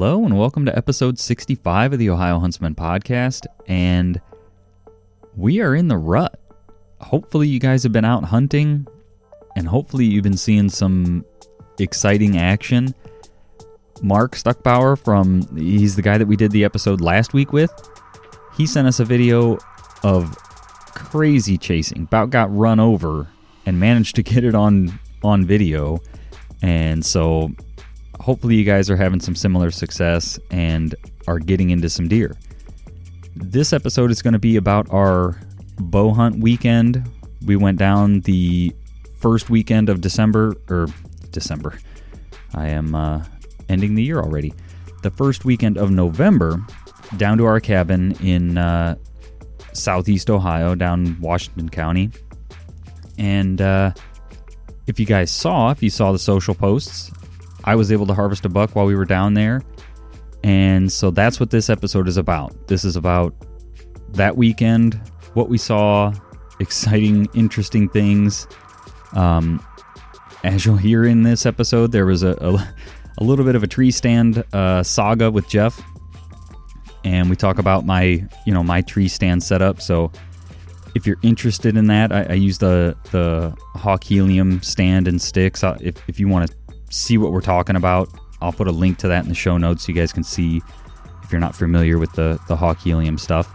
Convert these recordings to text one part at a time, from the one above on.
Hello, and welcome to episode 65 of the Ohio Huntsman podcast. And we are in the rut. Hopefully, you guys have been out hunting, and hopefully, you've been seeing some exciting action. Mark Stuckbauer from he's the guy that we did the episode last week with. He sent us a video of crazy chasing. About got run over and managed to get it on on video. And so hopefully you guys are having some similar success and are getting into some deer. This episode is going to be about our bow hunt weekend. We went down the first weekend of December or December. I am uh, ending the year already. The first weekend of November down to our cabin in uh, southeast Ohio, down Washington County. And uh, if you guys saw, if you saw the social posts, I was able to harvest a buck while we were down there. And so that's what this episode is about. This is about that weekend, what we saw, exciting, interesting things. Um, as you'll hear in this episode, there was a, a, a little bit of a tree stand uh, saga with Jeff, and we talk about my you know my tree stand setup. So if you're interested in that, I, I use the the Hawk Helium stand and sticks. Uh, if if you want to see what we're talking about, I'll put a link to that in the show notes so you guys can see if you're not familiar with the the Hawk Helium stuff,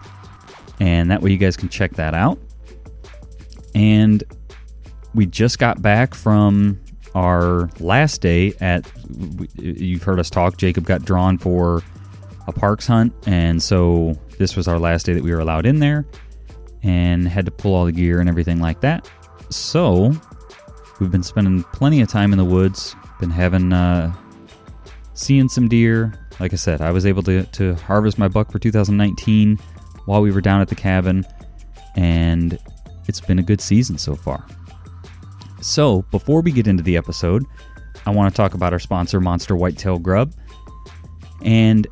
and that way you guys can check that out. And we just got back from our last day at you've heard us talk. Jacob got drawn for a parks hunt. And so this was our last day that we were allowed in there and had to pull all the gear and everything like that. So we've been spending plenty of time in the woods been having uh seeing some deer like i said i was able to, to harvest my buck for 2019 while we were down at the cabin and it's been a good season so far so, before we get into the episode, I want to talk about our sponsor, Monster Whitetail Grub. And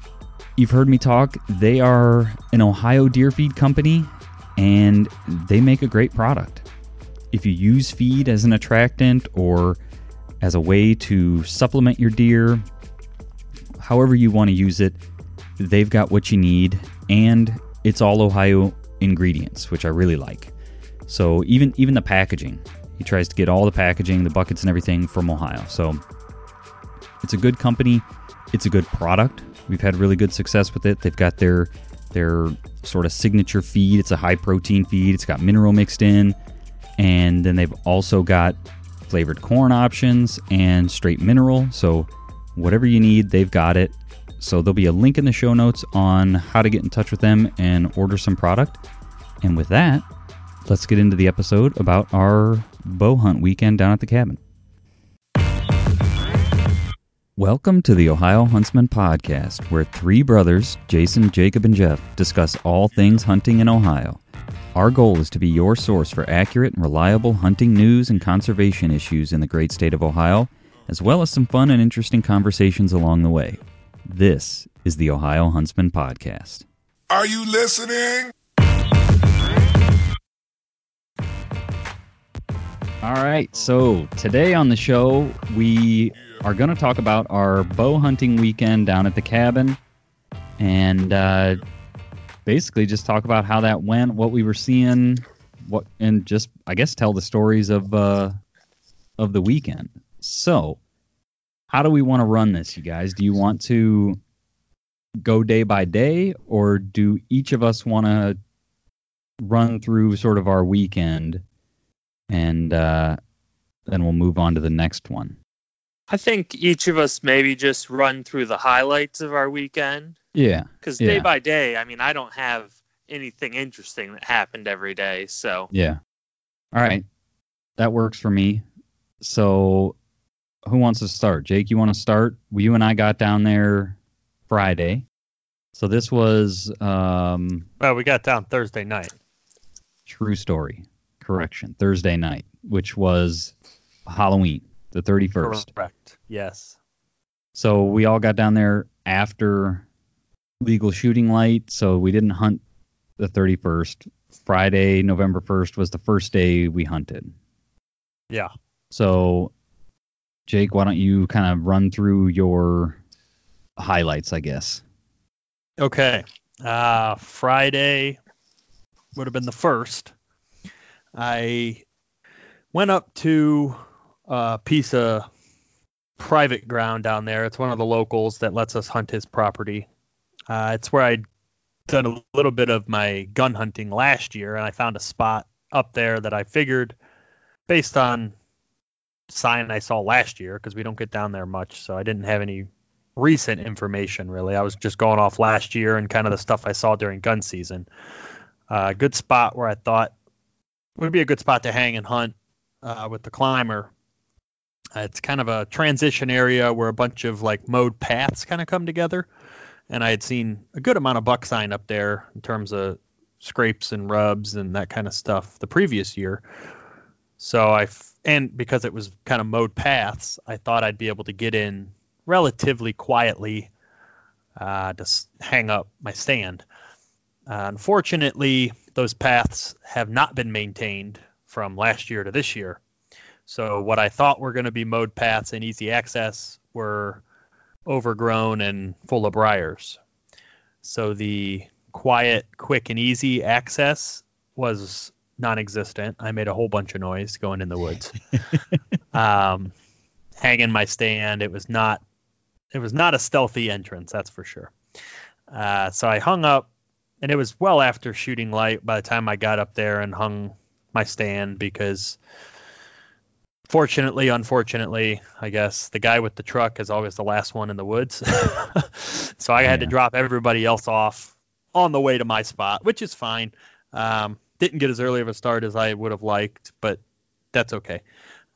you've heard me talk, they are an Ohio deer feed company and they make a great product. If you use feed as an attractant or as a way to supplement your deer, however you want to use it, they've got what you need and it's all Ohio ingredients, which I really like. So even even the packaging, he tries to get all the packaging, the buckets, and everything from Ohio. So it's a good company. It's a good product. We've had really good success with it. They've got their their sort of signature feed. It's a high protein feed. It's got mineral mixed in, and then they've also got flavored corn options and straight mineral. So whatever you need, they've got it. So there'll be a link in the show notes on how to get in touch with them and order some product. And with that, let's get into the episode about our bow hunt weekend down at the cabin. Welcome to the Ohio Huntsman Podcast, where three brothers, Jason, Jacob, and Jeff, discuss all things hunting in Ohio. Our goal is to be your source for accurate and reliable hunting news and conservation issues in the great state of Ohio, as well as some fun and interesting conversations along the way. This is the Ohio Huntsman Podcast. Are you listening? All right, so today on the show, we are going to talk about our bow hunting weekend down at the cabin and uh, basically just talk about how that went, what we were seeing, what, and just, I guess, tell the stories of, uh, of the weekend. So, how do we want to run this, you guys? Do you want to go day by day, or do each of us want to run through sort of our weekend? and uh, then we'll move on to the next one. I think each of us maybe just run through the highlights of our weekend. Yeah. Because yeah. day by day, I mean, I don't have anything interesting that happened every day. So. Yeah. All right. That works for me. So, who wants to start? Jake, you want to start? Well, you and I got down there Friday. So this was. Um, well, we got down Thursday night. True story correction, Thursday night, which was Halloween, the 31st. Correct. Yes. So we all got down there after legal shooting light, so we didn't hunt the 31st. Friday, November 1st was the first day we hunted. Yeah. So Jake, why don't you kind of run through your highlights, I guess. Okay. Uh, Friday would have been the first. I went up to a piece of private ground down there. It's one of the locals that lets us hunt his property. Uh, it's where I'd done a little bit of my gun hunting last year, and I found a spot up there that I figured, based on sign I saw last year, because we don't get down there much, so I didn't have any recent information really. I was just going off last year and kind of the stuff I saw during gun season. Uh, good spot where I thought would be a good spot to hang and hunt uh, with the climber. Uh, it's kind of a transition area where a bunch of like mowed paths kind of come together, and I had seen a good amount of buck sign up there in terms of scrapes and rubs and that kind of stuff the previous year. So I f- and because it was kind of mowed paths, I thought I'd be able to get in relatively quietly uh, to hang up my stand. Uh, unfortunately, those paths have not been maintained from last year to this year. So what I thought were going to be mowed paths and easy access were overgrown and full of briars. So the quiet, quick, and easy access was non-existent. I made a whole bunch of noise going in the woods. um, hanging my stand. It was not it was not a stealthy entrance, that's for sure. Uh, so I hung up, and it was well after shooting light by the time I got up there and hung my stand because, fortunately, unfortunately, I guess the guy with the truck is always the last one in the woods. so I had to drop everybody else off on the way to my spot, which is fine. Um, didn't get as early of a start as I would have liked, but that's okay.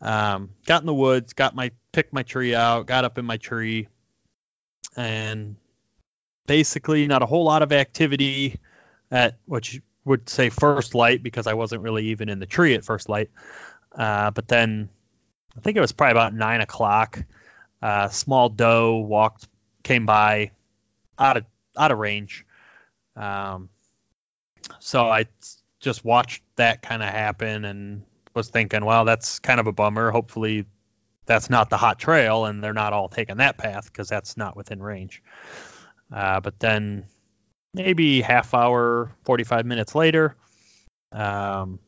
Um, got in the woods, got my picked my tree out, got up in my tree, and basically not a whole lot of activity at what you would say first light because I wasn't really even in the tree at first light. Uh, but then I think it was probably about nine o'clock. Uh, small doe walked, came by, out of out of range. Um, so I just watched that kind of happen and was thinking, well, that's kind of a bummer. Hopefully that's not the hot trail and they're not all taking that path because that's not within range. Uh, but then maybe half hour, 45 minutes later, um,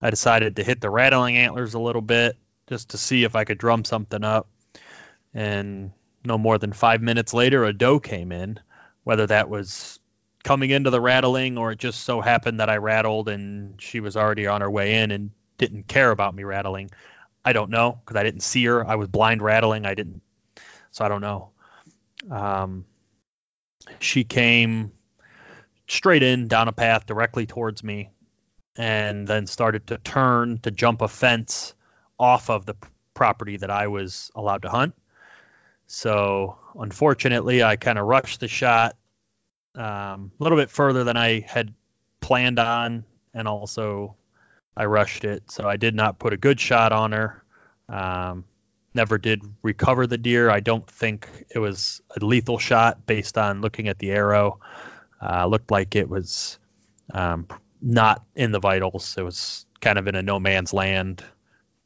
I decided to hit the rattling antlers a little bit just to see if I could drum something up. And no more than five minutes later, a doe came in, whether that was coming into the rattling or it just so happened that I rattled and she was already on her way in and didn't care about me rattling. I don't know because I didn't see her. I was blind rattling. I didn't, so I don't know. Um, she came straight in down a path directly towards me, and then started to turn to jump a fence off of the property that I was allowed to hunt. So unfortunately, I kind of rushed the shot um, a little bit further than I had planned on, and also I rushed it, so I did not put a good shot on her. Um, never did recover the deer. I don't think it was a lethal shot based on looking at the arrow. Uh, looked like it was um, not in the vitals. It was kind of in a no man's land.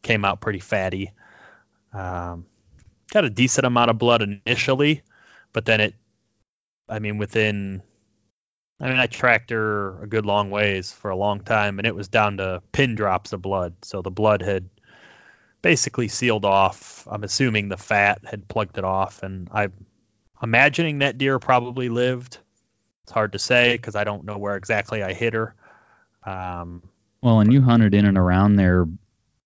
Came out pretty fatty. Um, got a decent amount of blood initially, but then it, I mean, within I mean, I tracked her a good long ways for a long time, and it was down to pin drops of blood. So the blood had basically sealed off. I'm assuming the fat had plugged it off, and I'm imagining that deer probably lived. It's hard to say because I don't know where exactly I hit her. Um, well, and you hunted in and around there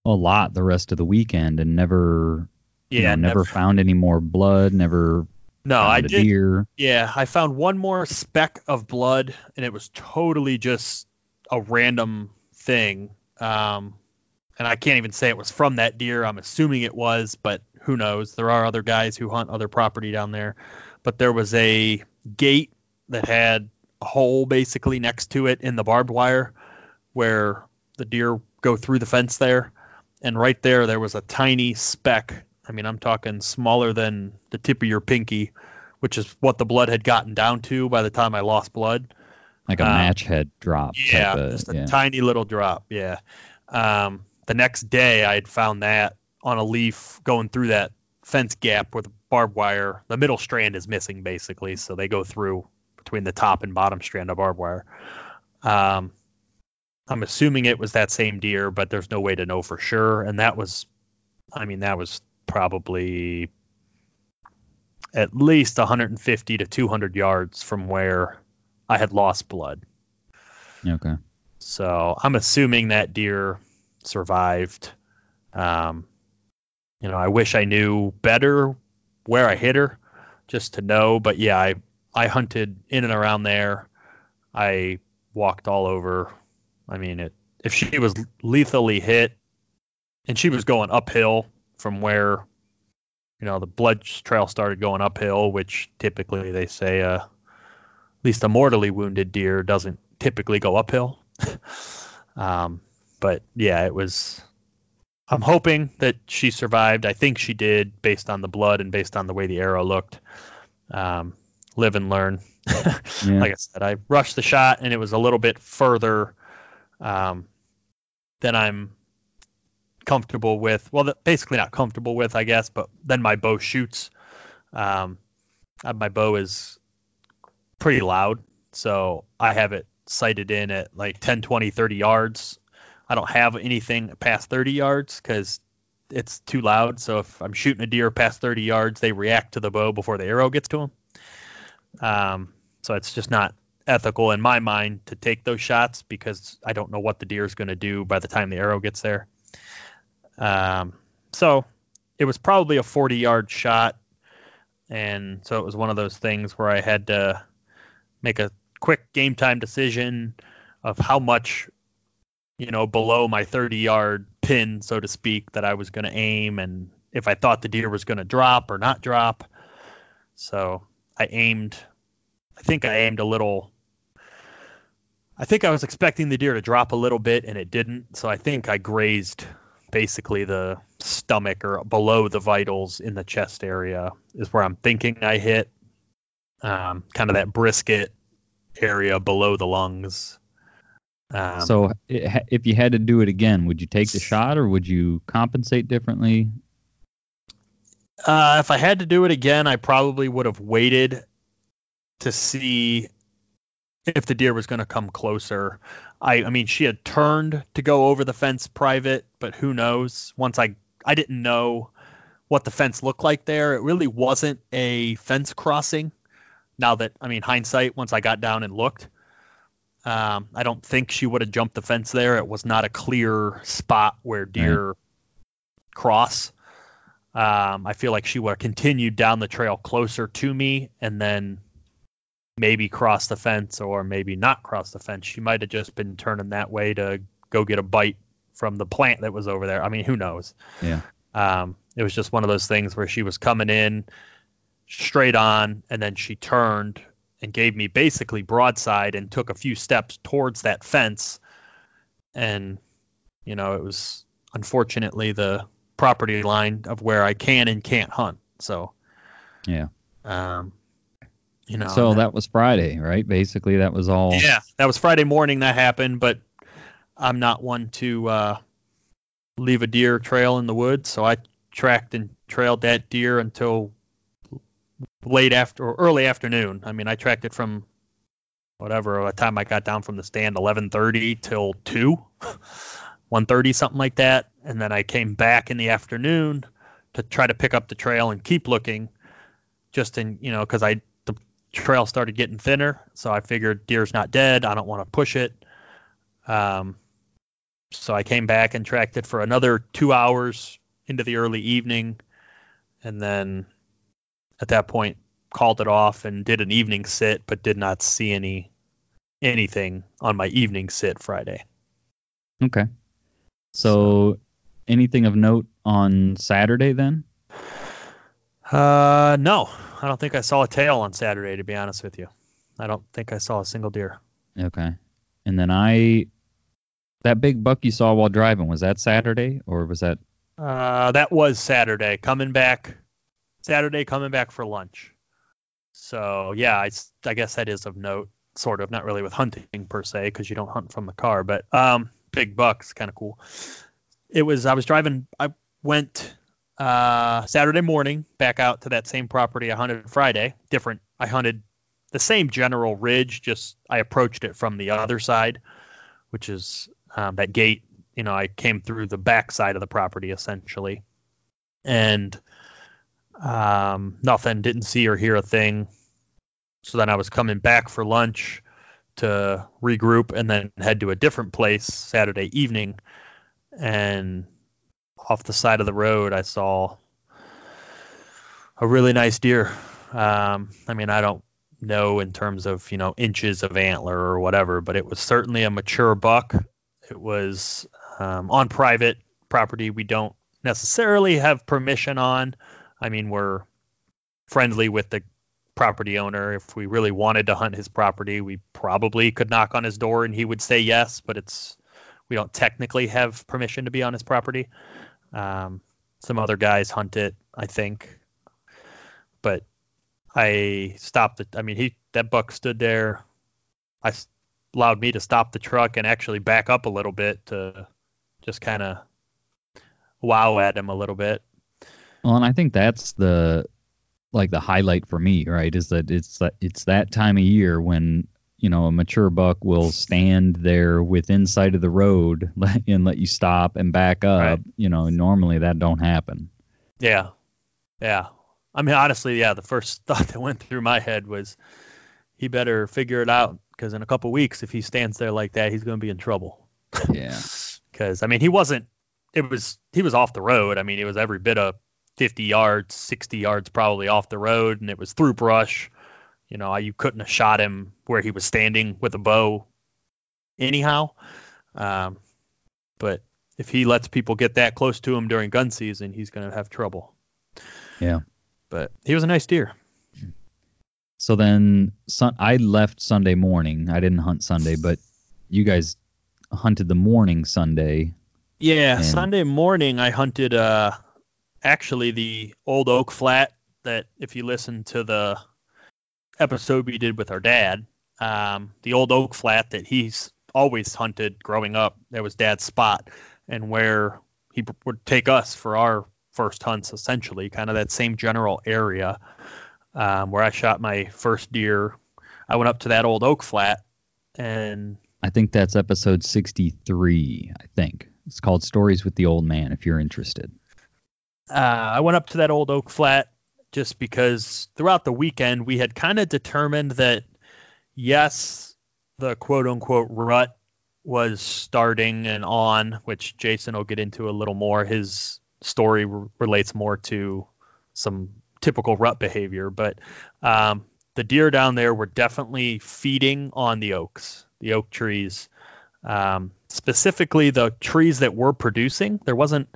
a lot the rest of the weekend, and never, yeah, you know, never, never found any more blood. Never no, I did. Deer. Yeah, I found one more speck of blood, and it was totally just a random thing. Um, and I can't even say it was from that deer. I'm assuming it was, but who knows? There are other guys who hunt other property down there. But there was a gate that had a hole basically next to it in the barbed wire where the deer go through the fence there. And right there, there was a tiny speck I mean, I'm talking smaller than the tip of your pinky, which is what the blood had gotten down to by the time I lost blood. Like a um, match head drop. Yeah, of, just a yeah. tiny little drop. Yeah. Um, the next day, I had found that on a leaf going through that fence gap where the barbed wire. The middle strand is missing basically, so they go through between the top and bottom strand of barbed wire. Um, I'm assuming it was that same deer, but there's no way to know for sure. And that was, I mean, that was probably at least 150 to 200 yards from where I had lost blood. Okay. So I'm assuming that deer survived. Um, you know, I wish I knew better where I hit her, just to know. But yeah, I I hunted in and around there. I walked all over. I mean, it if she was lethally hit, and she was going uphill from where, you know, the blood trail started going uphill, which typically they say, uh, at least a mortally wounded deer doesn't typically go uphill. um, but yeah, it was. I'm hoping that she survived. I think she did, based on the blood and based on the way the arrow looked. Um, live and learn. Yeah. Like I said, I rushed the shot, and it was a little bit further um, than I'm comfortable with. Well, basically not comfortable with, I guess, but then my bow shoots. Um, uh, my bow is pretty loud, so I have it sighted in at like 10, 20, 30 yards. I don't have anything past 30 yards because it's too loud. So if I'm shooting a deer past 30 yards, they react to the bow before the arrow gets to them. Um, so it's just not ethical in my mind to take those shots because I don't know what the deer is going to do by the time the arrow gets there. Um, so it was probably a 40 yard shot. And so it was one of those things where I had to make a quick game time decision of how much, you know, below my 30 yard pin, so to speak, that I was going to aim and if I thought the deer was going to drop or not drop. So I aimed, I think I aimed a little. I think I was expecting the deer to drop a little bit and it didn't. So I think I grazed basically the stomach or below the vitals in the chest area is where I'm thinking I hit. Um, kind of that brisket area below the lungs. Um, so it, if you had to do it again, would you take the shot or would you compensate differently? Uh, if I had to do it again, I probably would have waited to see if the deer was going to come closer. I, I mean, she had turned to go over the fence private, but who knows? Once I, I didn't know what the fence looked like there. It really wasn't a fence crossing. Now that, I mean, hindsight, once I got down and looked, um, I don't think she would have jumped the fence there. It was not a clear spot where deer cross. Um, I feel like she would have continued down the trail closer to me and then maybe cross the fence or maybe not cross the fence. She might have just been turning that way to go get a bite from the plant that was over there. I mean, who knows? Yeah. Um, it was just one of those things where she was coming in straight on and then she turned and gave me basically broadside and took a few steps towards that fence. And, you know, it was unfortunately the property line of where I can and can't hunt. So, Yeah. um, you know, so that was Friday, right? Basically, that was all. yeah, that was Friday morning that happened, but I'm not one to uh, leave a deer trail in the woods, so I tracked and trailed that deer until late after or early afternoon. I mean, I tracked it from whatever by the time I got down from the stand 11:30 till 2 1:30 something like that and then I came back in the afternoon to try to pick up the trail and keep looking just in you know cuz I trail started getting thinner so I figured deer's not dead I don't want to push it um so I came back and tracked it for another 2 hours into the early evening and then at that point called it off and did an evening sit but did not see any anything on my evening sit Friday. Okay. So, anything of note on Saturday then? Uh no, I don't think I saw a tail on Saturday to be honest with you. I don't think I saw a single deer. Okay. And then I, that big buck you saw while driving, was that Saturday or was that? Uh that was Saturday coming back Saturday coming back for lunch. So, yeah, I guess that is of note sort of not really with hunting per se because you don't hunt from the car, but um big bucks kind of cool. It was I was driving I went uh, Saturday morning, back out to that same property I hunted Friday. Different. I hunted the same general ridge, just I approached it from the other side, which is um, that gate. You know, I came through the back side of the property essentially, and um, nothing. Didn't see or hear a thing. So then I was coming back for lunch to regroup and then head to a different place Saturday evening. And off the side of the road, I saw a really nice deer. Um, I mean, I don't know in terms of you know inches of antler or whatever, but it was certainly a mature buck. It was um, on private property. We don't necessarily have permission on. I mean, we're friendly with the property owner. If we really wanted to hunt his property, we probably could knock on his door and he would say yes, but it's we don't technically have permission to be on his property. Um, some other guys hunt it, I think, but I stopped it. I mean, he that buck stood there. I allowed me to stop the truck and actually back up a little bit to just kind of wow at him a little bit. Well, and I think that's the like the highlight for me, right? Is that it's that it's that time of year when you know a mature buck will stand there within sight of the road and let you stop and back up. Right. You know, normally that don't happen. Yeah, yeah. I mean, honestly, yeah. The first thought that went through my head was he better figure it out because in a couple weeks, if he stands there like that, he's going to be in trouble. Yeah. Because I mean, he wasn't. It was he was off the road. I mean, it was every bit of 50 yards, 60 yards probably off the road, and it was through brush. You know, you couldn't have shot him where he was standing with a bow anyhow. Um, but if he lets people get that close to him during gun season, he's going to have trouble. Yeah. But he was a nice deer. So then sun, I left Sunday morning. I didn't hunt Sunday, but you guys hunted the morning Sunday. Yeah, and... Sunday morning I hunted uh actually the old oak flat that if you listen to the episode we did with our dad, um, the old oak flat that he's always hunted growing up, that was dad's spot, and where he would take us for our first hunts, essentially, kind of that same general area um, where I shot my first deer. I went up to that old oak flat, and I think that's episode 63. I think it's called Stories with the Old Man. If you're interested. Uh, I went up to that old oak flat just because throughout the weekend we had kind of determined that yes, the quote unquote rut was starting and on, which Jason will get into a little more. His story r- relates more to some typical rut behavior, but um, the deer down there were definitely feeding on the oaks, the oak trees. Um, specifically the trees that were producing. There wasn't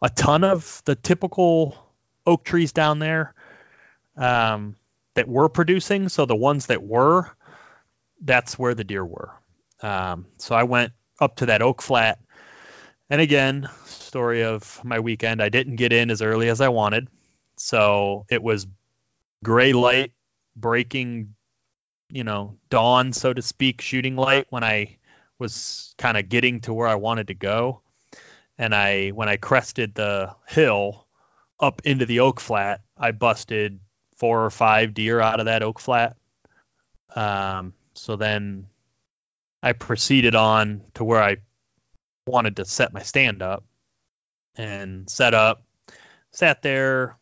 a ton of the typical oak trees down there um, that were producing. So the ones that were, that's where the deer were. Um, so I went up to that oak flat. And again, story of my weekend, I didn't get in as early as I wanted. So it was gray light breaking, you know, dawn, so to speak, shooting light when I was kind of getting to where I wanted to go. And I, when I crested the hill up into the oak flat, I busted four or five deer out of that oak flat. Um, so then I proceeded on to where I wanted to set my stand up and set up, sat there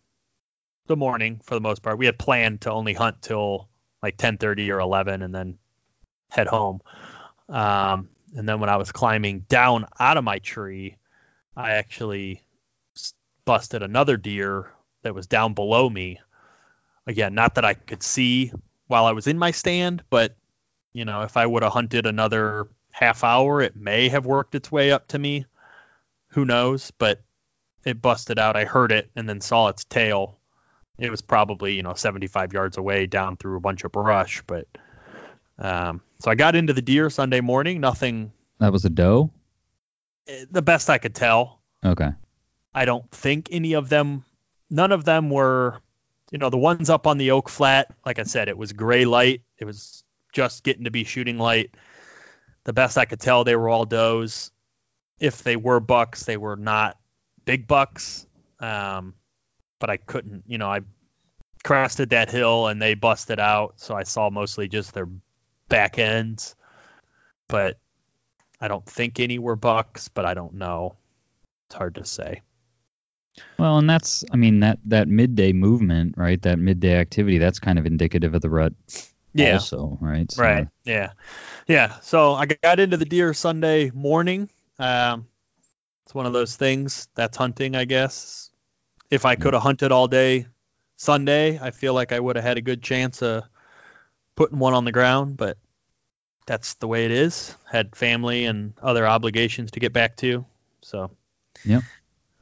the morning for the most part. We had planned to only hunt till like 10:30 or 11 and then head home. Um, and then when I was climbing down out of my tree, I actually busted another deer that was down below me. Again, not that I could see while I was in my stand, but you know, if I would have hunted another half hour, it may have worked its way up to me. Who knows? But it busted out. I heard it and then saw its tail. It was probably, you know, 75 yards away down through a bunch of brush, but um, so I got into the deer Sunday morning. Nothing. That was a doe. Eh, the best I could tell. Okay. I don't think any of them. None of them were. You know, the ones up on the oak flat. Like I said, it was gray light. It was just getting to be shooting light. The best I could tell, they were all does. If they were bucks, they were not big bucks. Um, but I couldn't. You know, I crested that hill and they busted out, so I saw mostly just their back ends. But I don't think any were bucks, but I don't know. It's hard to say. Well, and that's I mean that that midday movement, right? That midday activity, that's kind of indicative of the rut Yeah. also, right? So- Right. Yeah. Yeah. So I got into the deer Sunday morning. Um, it's one of those things that's hunting, I guess. If I could have hunted all day Sunday, I feel like I would have had a good chance of putting one on the ground, but that's the way it is. Had family and other obligations to get back to. So, yeah,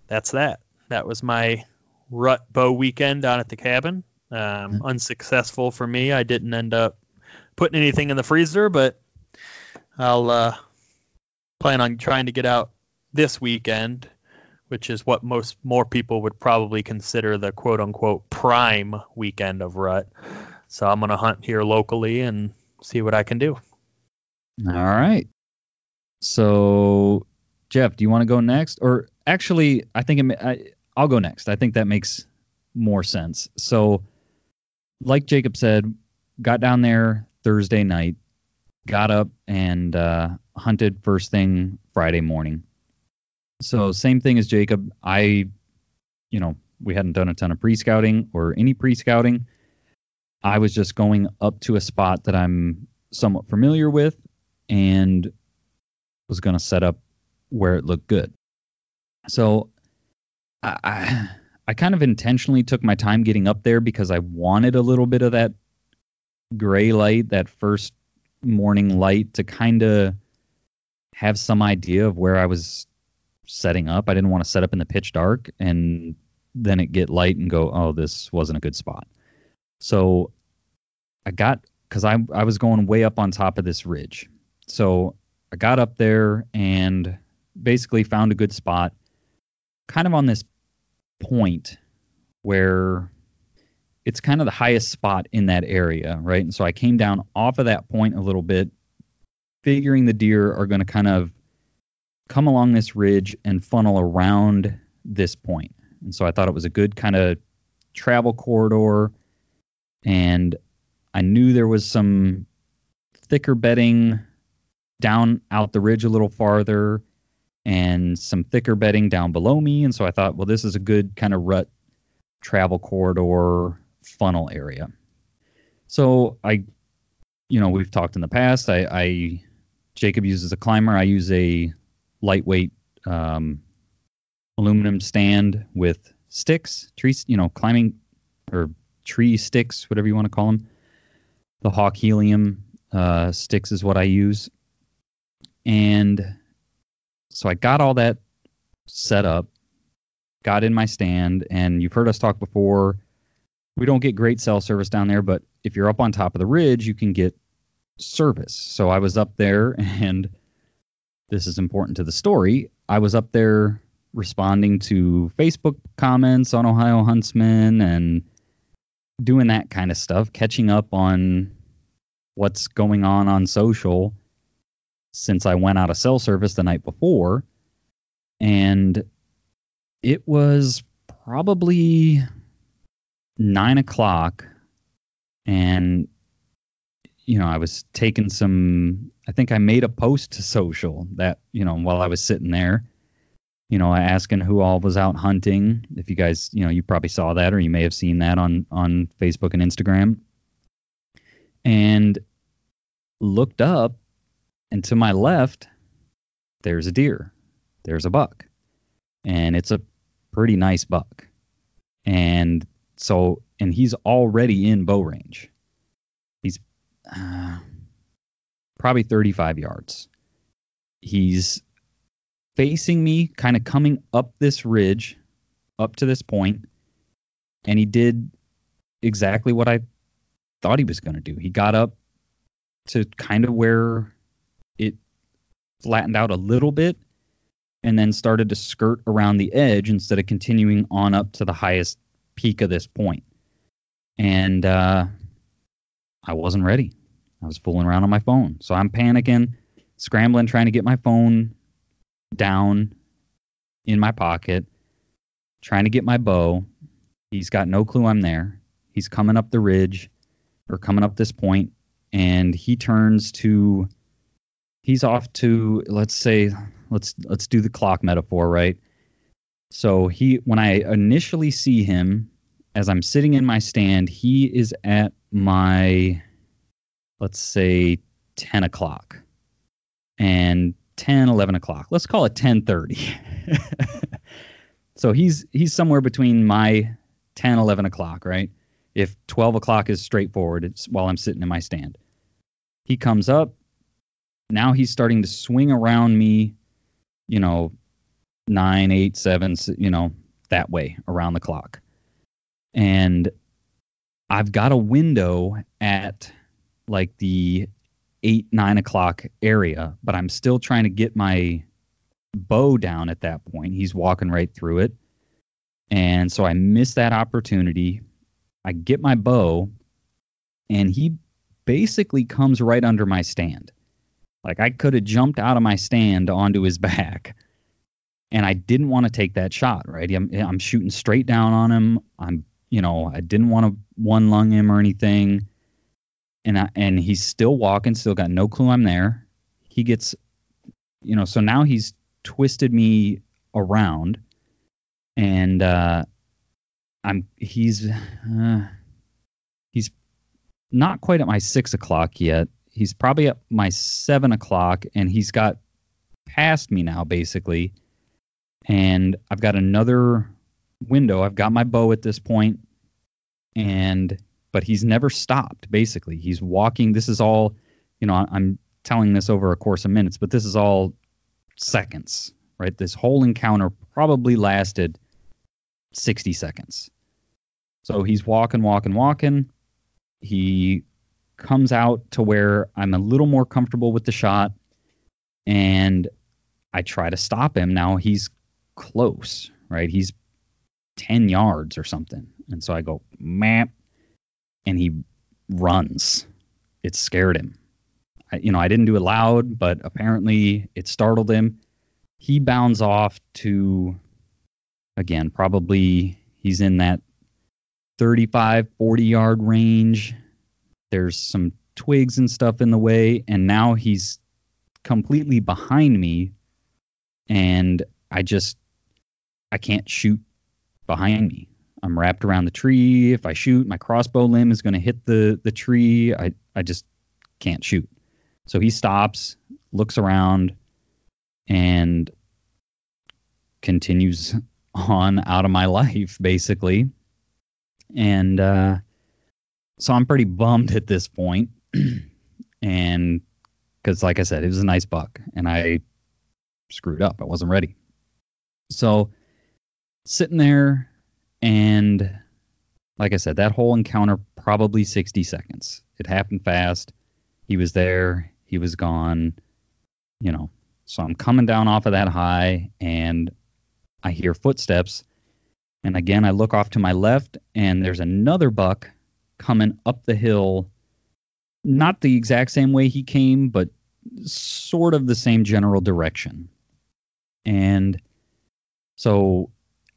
That's that. That was my rut bow weekend down at the cabin. Um, Unsuccessful for me. I didn't end up putting anything in the freezer, but I'll uh, plan on trying to get out this weekend, which is what most more people would probably consider the quote unquote prime weekend of rut. So I'm gonna hunt here locally and see what I can do. All right. So, Jeff, do you want to go next? Or actually, I think it, I, I'll go next. I think that makes more sense. So, like Jacob said, got down there Thursday night, got up and uh, hunted first thing Friday morning. So, same thing as Jacob. I, you know, we hadn't done a ton of pre scouting or any pre scouting. I was just going up to a spot that I'm somewhat familiar with and was going to set up where it looked good. So I, I kind of intentionally took my time getting up there because I wanted a little bit of that gray light, that first morning light to kind of have some idea of where I was setting up. I didn't want to set up in the pitch dark and then it get light and go, "Oh, this wasn't a good spot." So I got because I I was going way up on top of this ridge. So I got up there and basically found a good spot, kind of on this point where it's kind of the highest spot in that area, right? And so I came down off of that point a little bit, figuring the deer are going to kind of come along this ridge and funnel around this point. And so I thought it was a good kind of travel corridor. And I knew there was some thicker bedding down out the ridge a little farther and some thicker bedding down below me. And so I thought, well, this is a good kind of rut travel corridor funnel area. So I, you know, we've talked in the past. I, I Jacob uses a climber. I use a lightweight um, aluminum stand with sticks, trees, you know, climbing or tree sticks, whatever you want to call them. The Hawk Helium uh, sticks is what I use. And so I got all that set up, got in my stand, and you've heard us talk before. We don't get great cell service down there, but if you're up on top of the ridge, you can get service. So I was up there, and this is important to the story. I was up there responding to Facebook comments on Ohio Huntsman and doing that kind of stuff, catching up on what's going on on social since I went out of cell service the night before. And it was probably nine o'clock. And, you know, I was taking some, I think I made a post to social that, you know, while I was sitting there, you know, asking who all was out hunting. If you guys, you know, you probably saw that or you may have seen that on, on Facebook and Instagram. And looked up and to my left, there's a deer. There's a buck. And it's a pretty nice buck. And so, and he's already in bow range. He's uh, probably 35 yards. He's facing me, kind of coming up this ridge, up to this point, and he did exactly what I thought he was going to do. He got up to kind of where it flattened out a little bit and then started to skirt around the edge instead of continuing on up to the highest peak of this point. And uh, I wasn't ready. I was fooling around on my phone. So I'm panicking, scrambling, trying to get my phone down in my pocket, trying to get my bow. He's got no clue I'm there. He's coming up the ridge or coming up this point, and he turns to. He's off to let's say let's let's do the clock metaphor, right? So he when I initially see him as I'm sitting in my stand, he is at my let's say 10 o'clock. And 10 11 o'clock. Let's call it 10.30 so he's he's somewhere between my 10 11 o'clock right? If 12 o'clock is straightforward it's while i'm sitting in my stand. He comes up now he's starting to swing around me you know nine eight seven you know that way around the clock and i've got a window at like the eight nine o'clock area, but I'm still trying to get my bow down at that point. He's walking right through it, and so I miss that opportunity. I get my bow, and he basically comes right under my stand. Like I could have jumped out of my stand onto his back, and I didn't want to take that shot. Right, I'm, I'm shooting straight down on him. I'm, you know, I didn't want to one lung him or anything and I, and he's still walking, still got no clue I'm there. He gets, you know, so now he's twisted me around, and uh, I'm he's uh, he's not quite at my six o'clock yet. He's probably at my seven o'clock, and he's got past me now basically, and I've got another window. I've got my bow at this point, and but he's never stopped. Basically, he's walking. This is all, you know, I'm telling this over a course of minutes, but this is all seconds, right? This whole encounter probably lasted 60 seconds. So he's walking, walking, walking. He comes out to where I'm a little more comfortable with the shot, and I try to stop him. Now he's close, right? He's 10 yards or something. And so I go, map, and he runs. It scared him. I, you know, I didn't do it loud, but apparently it startled him. He bounds off to, again, probably he's in that 35, 40 yard range. There's some twigs and stuff in the way, and now he's completely behind me, and I just, I can't shoot behind me. I'm wrapped around the tree. If I shoot, my crossbow limb is going to hit the the tree. I I just can't shoot. So he stops, looks around, and continues on out of my life basically. And uh, so I'm pretty bummed at this point, and because like I said, it was a nice buck, and I screwed up. I wasn't ready. So sitting there and like I said, that whole encounter probably 60 seconds. It happened fast. He was there, he was gone, you know. So I'm coming down off of that high and I hear footsteps. And again, I look off to my left and there's another buck coming up the hill. Not the exact same way he came, but sort of the same general direction. And so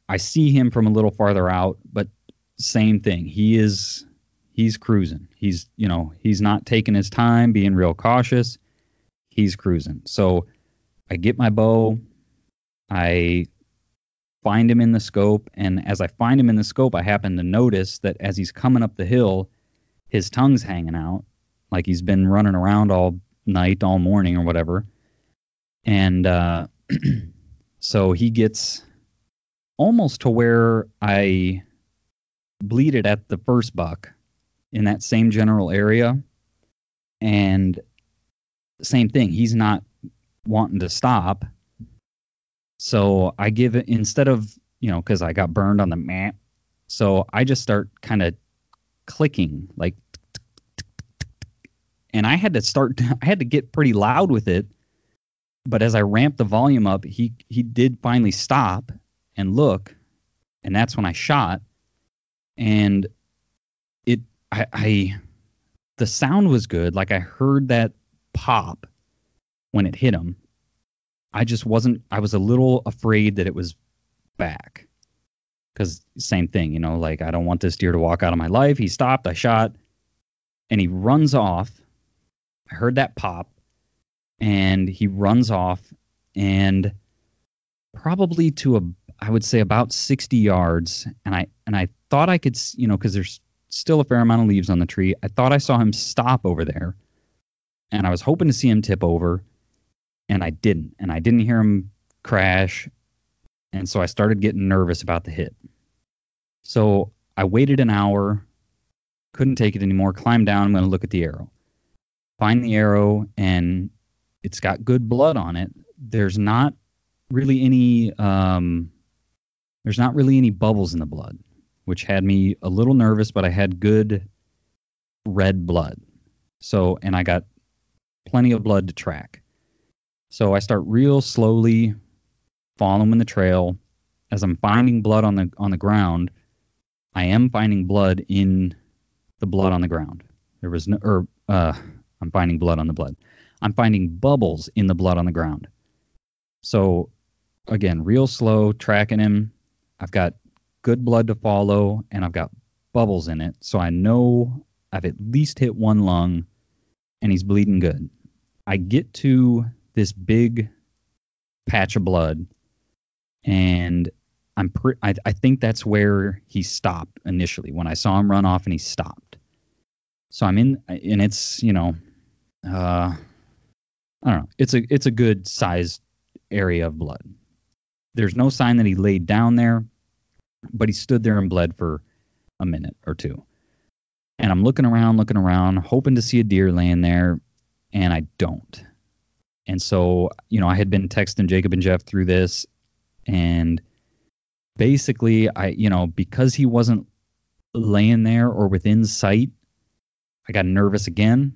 I see him from a little farther out, but same thing. He is he's cruising. He's you know he's not taking his time, being real cautious. He's cruising. So I get my bow. I find him in the scope, and as I find him in the scope, I happen to notice that as he's coming up the hill, his tongue's hanging out, like he's been running around all night, all morning, or whatever. And uh, so he gets almost to where I bleeded at the first buck in that same general area. And same thing, he's not wanting to stop. So I give it instead of, you know, because I got burned on the map. So I just start kind of clicking like and I had to start I had to get pretty loud with it. But as I ramped the volume up, he he did finally stop and look, and that's when I shot, and it I, I the sound was good. Like I heard that pop when it hit him. I just wasn't. I was a little afraid that it was back, because same thing, you know, like I don't want this deer to walk out of my life. He stopped, I shot, and he runs off. I heard that pop, and he runs off, and probably to a, I would say about 60 yards, and I and I thought I could, you know, because there's still a fair amount of leaves on the tree. I thought I saw him stop over there, and I was hoping to see him tip over, and I didn't, and I didn't hear him crash, and so I started getting nervous about the hit. So I waited an hour, couldn't take it anymore, climbed down, I'm going to look at the arrow. Find the arrow, and it's got good blood on it. There's not really any um, there's not really any bubbles in the blood, which had me a little nervous, but I had good red blood. So, and I got plenty of blood to track. So I start real slowly following the trail. As I'm finding blood on the on the ground, I am finding blood in the blood on the ground. There was no, or uh, I'm finding blood on the blood. I'm finding bubbles in the blood on the ground. So again, real slow tracking him. I've got good blood to follow, and I've got bubbles in it, so I know I've at least hit one lung, and he's bleeding good. I get to this big patch of blood, and I'm pre- I, I think that's where he stopped initially when I saw him run off and he stopped. So I'm in, and it's you know, uh, I don't know. It's a it's a good sized area of blood. There's no sign that he laid down there, but he stood there and bled for a minute or two. And I'm looking around, looking around, hoping to see a deer laying there, and I don't. And so, you know, I had been texting Jacob and Jeff through this, and basically, I, you know, because he wasn't laying there or within sight, I got nervous again.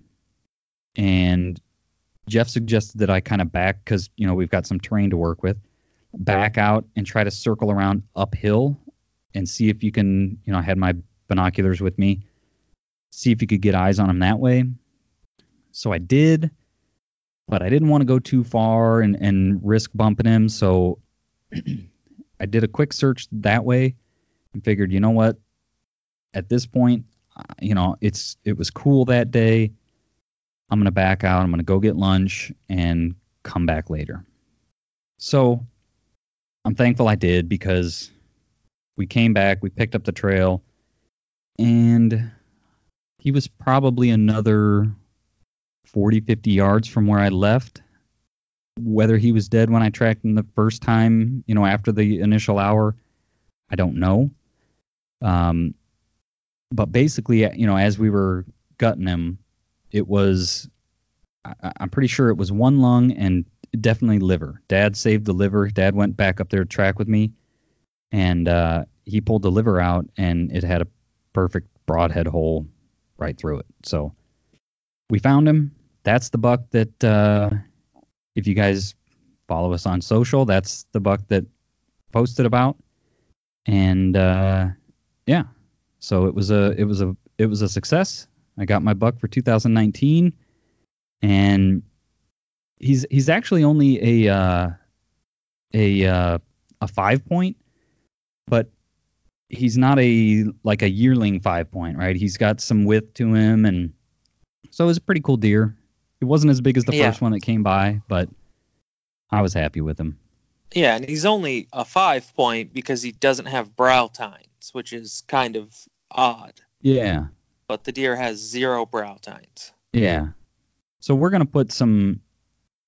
And Jeff suggested that I kind of back because, you know, we've got some terrain to work with, back out and try to circle around uphill and see if you can, you know, I had my binoculars with me, see if you could get eyes on him that way. So I did, but I didn't want to go too far and, and risk bumping him. So I did a quick search that way and figured, you know what? At this point, you know, it's it was cool that day. I'm gonna back out. I'm gonna go get lunch and come back later. So I'm thankful I did because we came back, we picked up the trail, and he was probably another 40, 50 yards from where I left. Whether he was dead when I tracked him the first time, you know, after the initial hour, I don't know. Um, but basically, you know, as we were gutting him, it was, I, I'm pretty sure it was one lung and definitely liver. Dad saved the liver. Dad went back up there to track with me, and uh, he pulled the liver out, and it had a perfect broadhead hole right through it. So we found him. That's the buck that, uh, if you guys follow us on social, that's the buck that posted about. And uh, yeah, so it was a it was a it was a success. I got my buck for 2019, and he's he's actually only a uh, a uh, a five point, but he's not a like a yearling five point, right? He's got some width to him, and so it was a pretty cool deer. It wasn't as big as the Yeah. first one that came by, but I was happy with him. Yeah, and he's only a five point because he doesn't have brow tines, which is kind of odd. Yeah, But the deer has zero brow tines. yeah. So we're gonna put some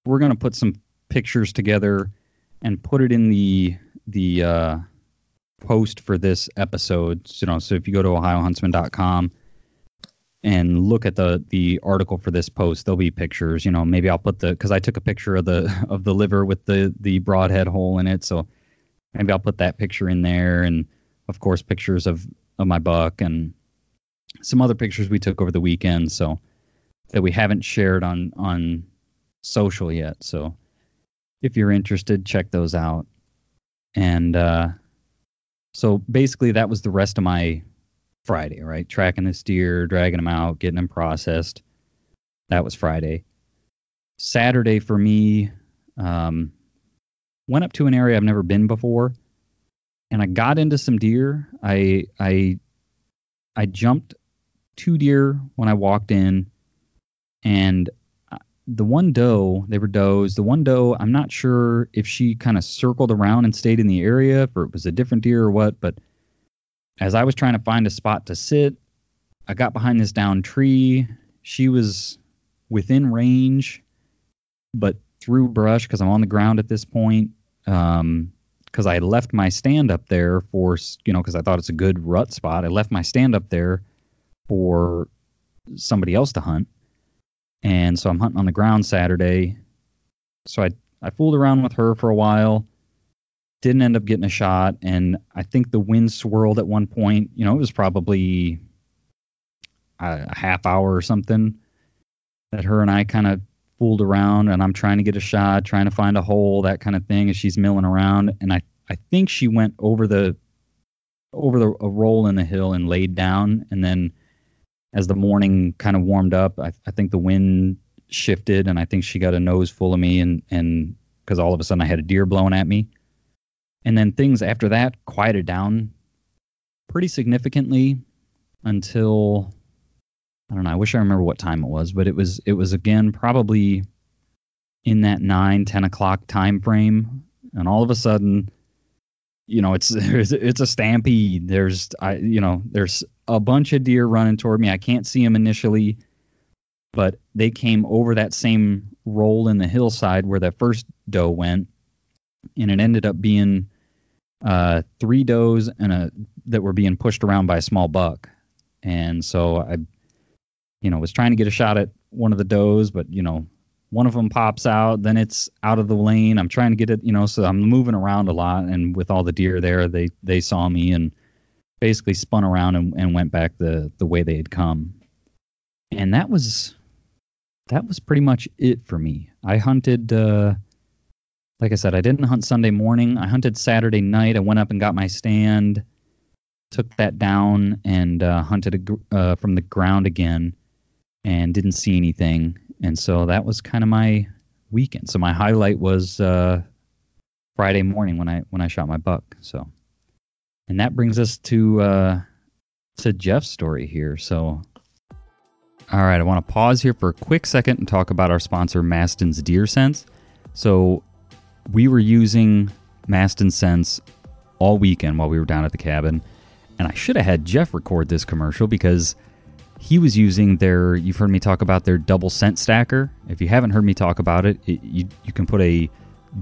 we're gonna put some pictures together and put it in the the uh, post for this episode. So, you know, so if you go to ohiohuntsman.com and look at the the article for this post, there'll be pictures. You know, maybe I'll put the because I took a picture of the of the liver with the the broadhead hole in it, so maybe I'll put that picture in there, and of course pictures of of my buck and some other pictures we took over the weekend. So that we haven't shared on on social yet. So if you're interested, check those out. And uh, so basically, that was the rest of my Friday, right? Tracking this deer, dragging them out, getting them processed. That was Friday. Saturday for me, um, went up to an area I've never been before. and I got into some deer. I I I jumped two deer when I walked in, and uh, the one doe, they were does. The one doe, I'm not sure if she kind of circled around and stayed in the area, if it was a different deer or what. But as I was trying to find a spot to sit, I got behind this down tree. She was within range, but through brush because I'm on the ground at this point. Um, because I left my stand up there for you know because I thought it's a good rut spot. I left my stand up there for somebody else to hunt, and so I'm hunting on the ground Saturday. So I I fooled around with her for a while, didn't end up getting a shot, and I think the wind swirled at one point. You know, it was probably a, half hour or something that her and I kind of fooled around and I'm trying to get a shot, trying to find a hole, that kind of thing as she's milling around. And I, I think she went over the over the a roll in the hill and laid down. And then as the morning kind of warmed up, I, I think the wind shifted and I think she got a nose full of me and and because all of a sudden I had a deer blowing at me. And then things after that quieted down pretty significantly until I don't know. I wish I remember what time it was, but it was it was again probably in that nine ten o'clock time frame, and all of a sudden, you know, it's it's a stampede. There's I you know there's a bunch of deer running toward me. I can't see them initially, but they came over that same roll in the hillside where that first doe went, and it ended up being uh, three does and a that were being pushed around by a small buck, and so I you know, was trying to get a shot at one of the does, but you know, one of them pops out, then it's out of the lane. I'm trying to get it, you know, so I'm moving around a lot, and with all the deer there, they they saw me and basically spun around and, and went back the the way they had come, and that was that was pretty much it for me. I hunted. Uh, like I said, I didn't hunt Sunday morning. I hunted Saturday night. I went up and got my stand, took that down, and uh, hunted uh, from the ground again and didn't see anything. And so that was kind of my weekend. So my highlight was uh, Friday morning when I when I shot my buck. So, and that brings us to uh, to Jeff's story here. So, all right, I want to pause here for a quick second and talk about our sponsor, Mastin's Deer Scents. So, we were using Mastin Scents all weekend while we were down at the cabin, and I should have had Jeff record this commercial because he was using their you've heard me talk about their double scent stacker. If you haven't heard me talk about it, it you, you can put a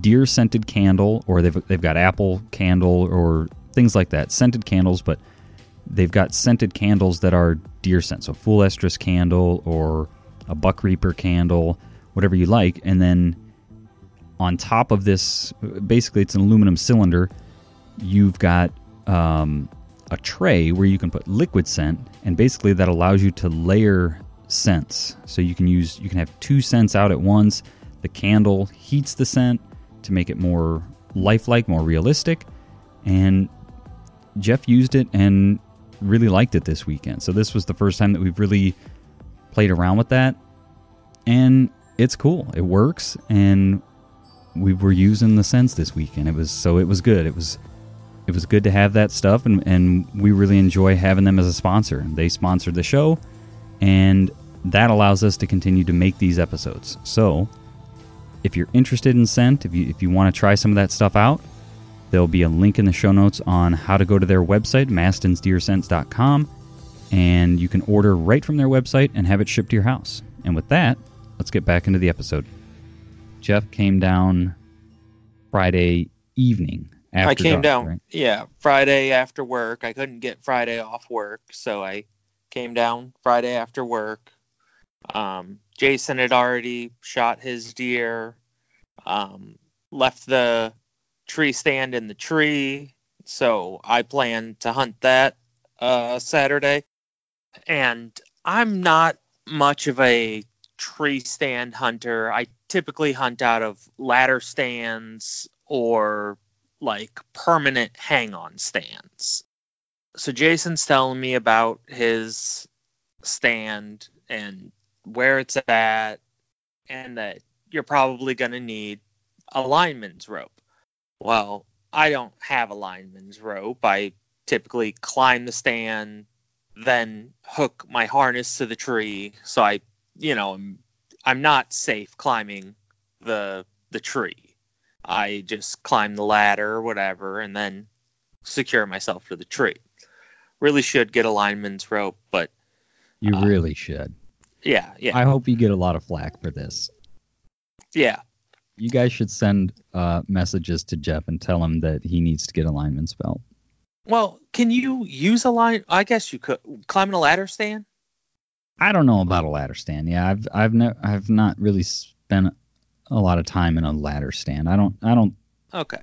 deer scented candle or they've, they've got apple candle or things like that scented candles but they've got scented candles that are deer scent. So full estrus candle or a buck reaper candle whatever you like and then on top of this basically it's an aluminum cylinder you've got um, a tray where you can put liquid scent, and basically that allows you to layer scents. So you can use you can have two scents out at once. The candle heats the scent to make it more lifelike, more realistic. And Jeff used it and really liked it this weekend. So this was the first time that we've really played around with that. And it's cool. It works and we were using the scents this weekend. It was so it was good. It was it was good to have that stuff, and, and we really enjoy having them as a sponsor. They sponsored the show, and that allows us to continue to make these episodes. So, if you're interested in scent, if you if you want to try some of that stuff out, there'll be a link in the show notes on how to go to their website, mastinsdeerscents.com, and you can order right from their website and have it shipped to your house. And with that, let's get back into the episode. Jeff came down Friday evening I came dark, down, right? yeah, Friday after work. I couldn't get Friday off work, so I came down Friday after work. Um, Jason had already shot his deer, um, left the tree stand in the tree, so I planned to hunt that uh, Saturday. And I'm not much of a tree stand hunter. I typically hunt out of ladder stands or like permanent hang on stands. So Jason's telling me about his stand and where it's at, and that you're probably going to need a lineman's rope. Well, I don't have a lineman's rope. I typically climb the stand, then hook my harness to the tree. So I, you know, I'm, I'm not safe climbing the the tree. I just climb the ladder or whatever and then secure myself to the tree. Really should get a lineman's rope, but You Uh, really should. yeah, yeah, I hope you get a lot of flack for this. yeah. You guys should send uh, messages to Jeff and tell him that he needs to get a lineman's belt. Well, can you use a line? I guess you could climb a ladder stand. I don't know about a ladder stand. Yeah, I've I've ne- I've not really spent a lot of time in a ladder stand. I don't I don't Okay.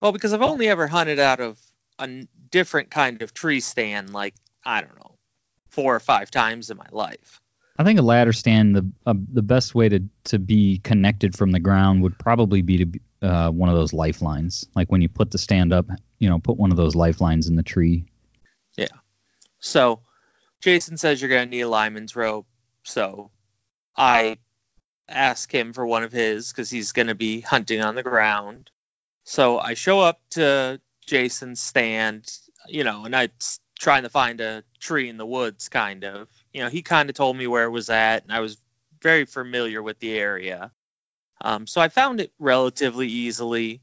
Well, because I've only ever hunted out of a different kind of tree stand, like I don't know, four or five times in my life. I think a ladder stand the uh, the best way to to be connected from the ground would probably be to be, uh, one of those lifelines. Like when you put the stand up, you know, put one of those lifelines in the tree. Yeah. So, Jason says you're going to need a lineman's rope. So, I ask him for one of his because he's going to be hunting on the ground. So, I show up to Jason's stand, you know, and I'm trying to find a tree in the woods, kind of. You know, he kind of told me where it was at, and I was very familiar with the area. Um, so, I found it relatively easily,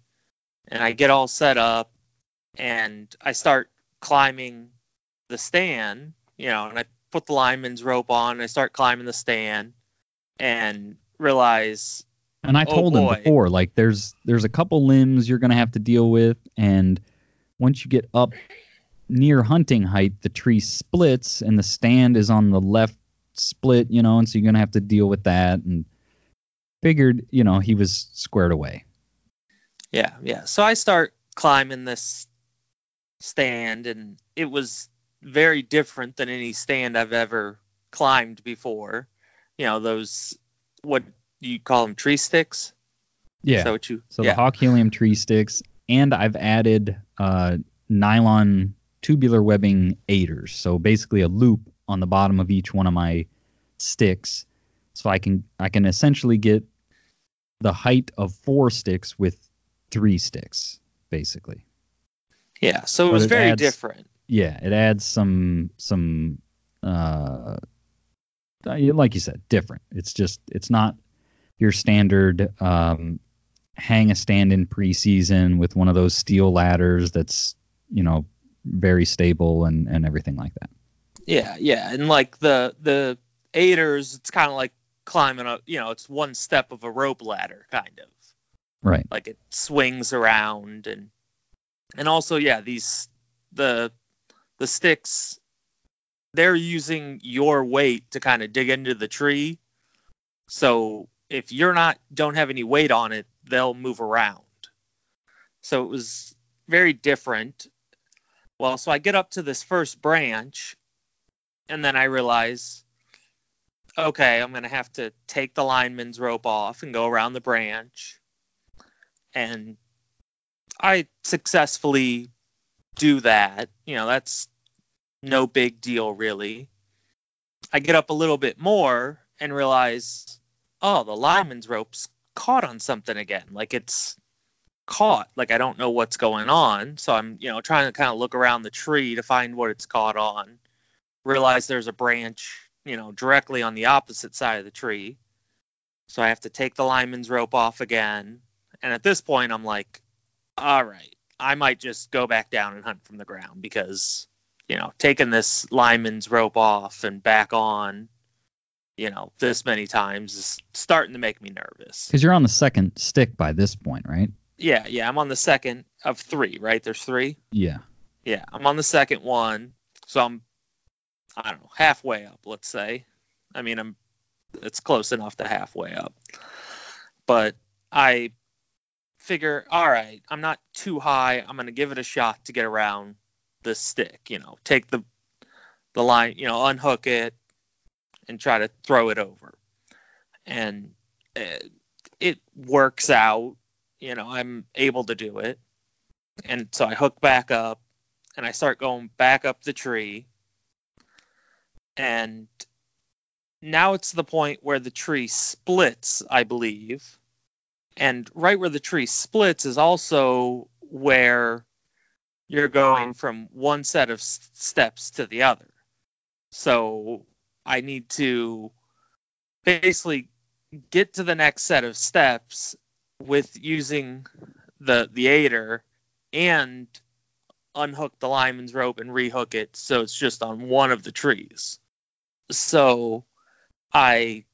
and I get all set up, and I start climbing the stand, you know, and I put the lineman's rope on and I start climbing the stand and realize And I Oh, told him before, like there's there's a couple limbs you're gonna have to deal with, and once you get up near hunting height, the tree splits and the stand is on the left split, you know, and so you're gonna have to deal with that. And figured, you know, he was squared away. yeah, yeah. So I start climbing this stand and it was very different than any stand I've ever climbed before. You know, those what you call them tree sticks? Yeah. What you So yeah. the hawk helium tree sticks, and I've added uh, nylon tubular webbing aiders. So basically a loop on the bottom of each one of my sticks, so I can I can essentially get the height of four sticks with three sticks, basically. yeah. So it but was it very adds- different. Yeah, it adds some some uh, like you said, different. It's just it's not your standard um, hang a stand in preseason with one of those steel ladders that's you know very stable and and everything like that. Yeah, yeah, and like the the aiders, it's kind of like climbing a, you know, it's one step of a rope ladder, kind of. Right. Like it swings around, and and also, yeah, these the the sticks, they're using your weight to kind of dig into the tree. So if you're not don't have any weight on it, they'll move around. So it was very different. Well, so I get up to this first branch and then I realize, okay, I'm gonna have to take the lineman's rope off and go around the branch, and I successfully do that. You know, that's no big deal really. I get up a little bit more and realize, oh, the lineman's rope's caught on something again. Like it's caught. Like I don't know what's going on. So I'm, you know, trying to kind of look around the tree to find what it's caught on realize there's a branch, you know, directly on the opposite side of the tree. So I have to take the lineman's rope off again. And at this point, I'm like, all right, I might just go back down and hunt from the ground because, you know, taking this lineman's rope off and back on, you know, this many times is starting to make me nervous. Because you're on the second stick by this point, right? Yeah, yeah, I'm on the second of three, right? There's three. Yeah. Yeah, I'm on the second one, so I'm I don't know, halfway up, let's say. I mean, I'm it's close enough to halfway up. But I figure, all right, I'm not too high. I'm going to give it a shot to get around the stick, you know, take the the line, you know, unhook it and try to throw it over. And it, it works out, you know, I'm able to do it. And so I hook back up and I start going back up the tree. And now it's the point where the tree splits, I believe. And right where the tree splits is also where you're going from one set of steps to the other. So I need to basically get to the next set of steps with using the the aider and unhook the lineman's rope and rehook it so it's just on one of the trees. So I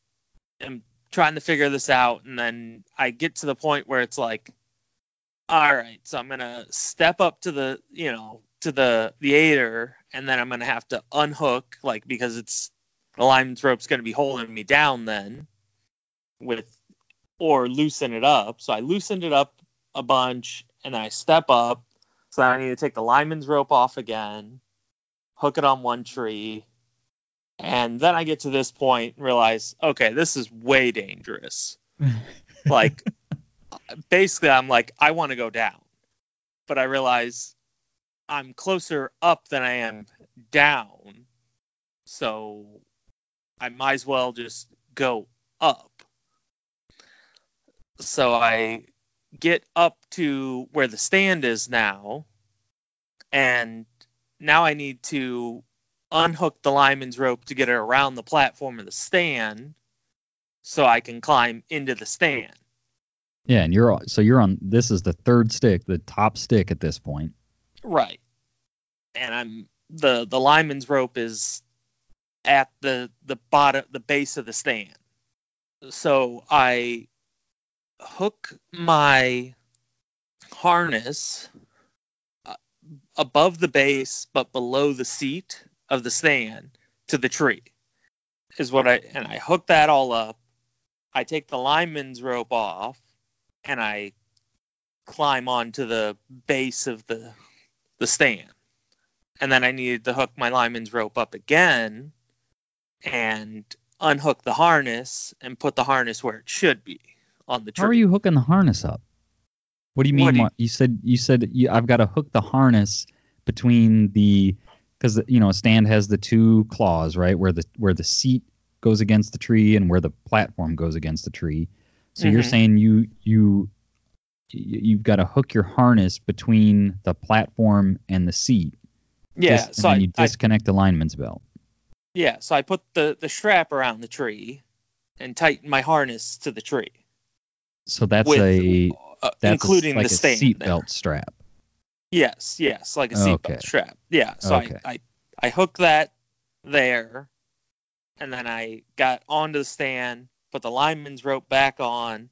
am trying to figure this out and then I get to the point where it's like all right, so I'm going to step up to the, you know, to the the aider and then I'm going to have to unhook like because it's the lineman's rope's going to be holding me down then with or loosen it up. So I loosened it up a bunch and I step up. So I need to take the lineman's rope off again, hook it on one tree, and then I get to this point and realize, okay, this is way dangerous. like basically I'm like, I want to go down. But I realize I'm closer up than I am down. So I might as well just go up. So I get up to where the stand is now, and now I need to unhook the lineman's rope to get it around the platform of the stand so I can climb into the stand. Yeah, and you're so you're on. This is the third stick, the top stick at this point. Right. And I'm the the lineman's rope is at the the bottom the base of the stand. So I hook my harness uh, above the base but below the seat of the stand to the tree. Is what I and I hook that all up. I take the lineman's rope off and I climb onto the base of the the stand. And then I needed to hook my lineman's rope up again and unhook the harness and put the harness where it should be on the tree. How are you hooking the harness up? What do you mean? What do you- you said you said you, I've got to hook the harness between the because you know a stand has the two claws right where the where the seat goes against the tree and where the platform goes against the tree. So you're Mhm. saying you you you- you've got to hook your harness between the platform and the seat. Yeah, so I, you I disconnect the lineman's belt. yeah, so I put the the strap around the tree and tighten my harness to the tree So that's with a uh, that's a- including like the a stand. seat belt strap. Yes, yes, like a seatbelt Okay. strap. Yeah, so Okay. I, I I hooked that there, and then I got onto the stand, put the lineman's rope back on,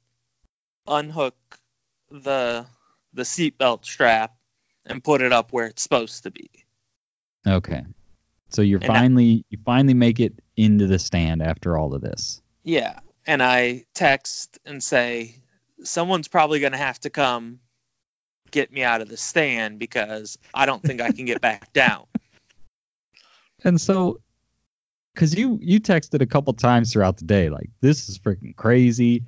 unhook the the seatbelt strap, and put it up where it's supposed to be. Okay. So you're And I- finally you finally make it into the stand after all of this. Yeah, and I text and say someone's probably going to have to come get me out of the stand because I don't think I can get back down. And so cuz you you texted a couple times throughout the day like this is freaking crazy.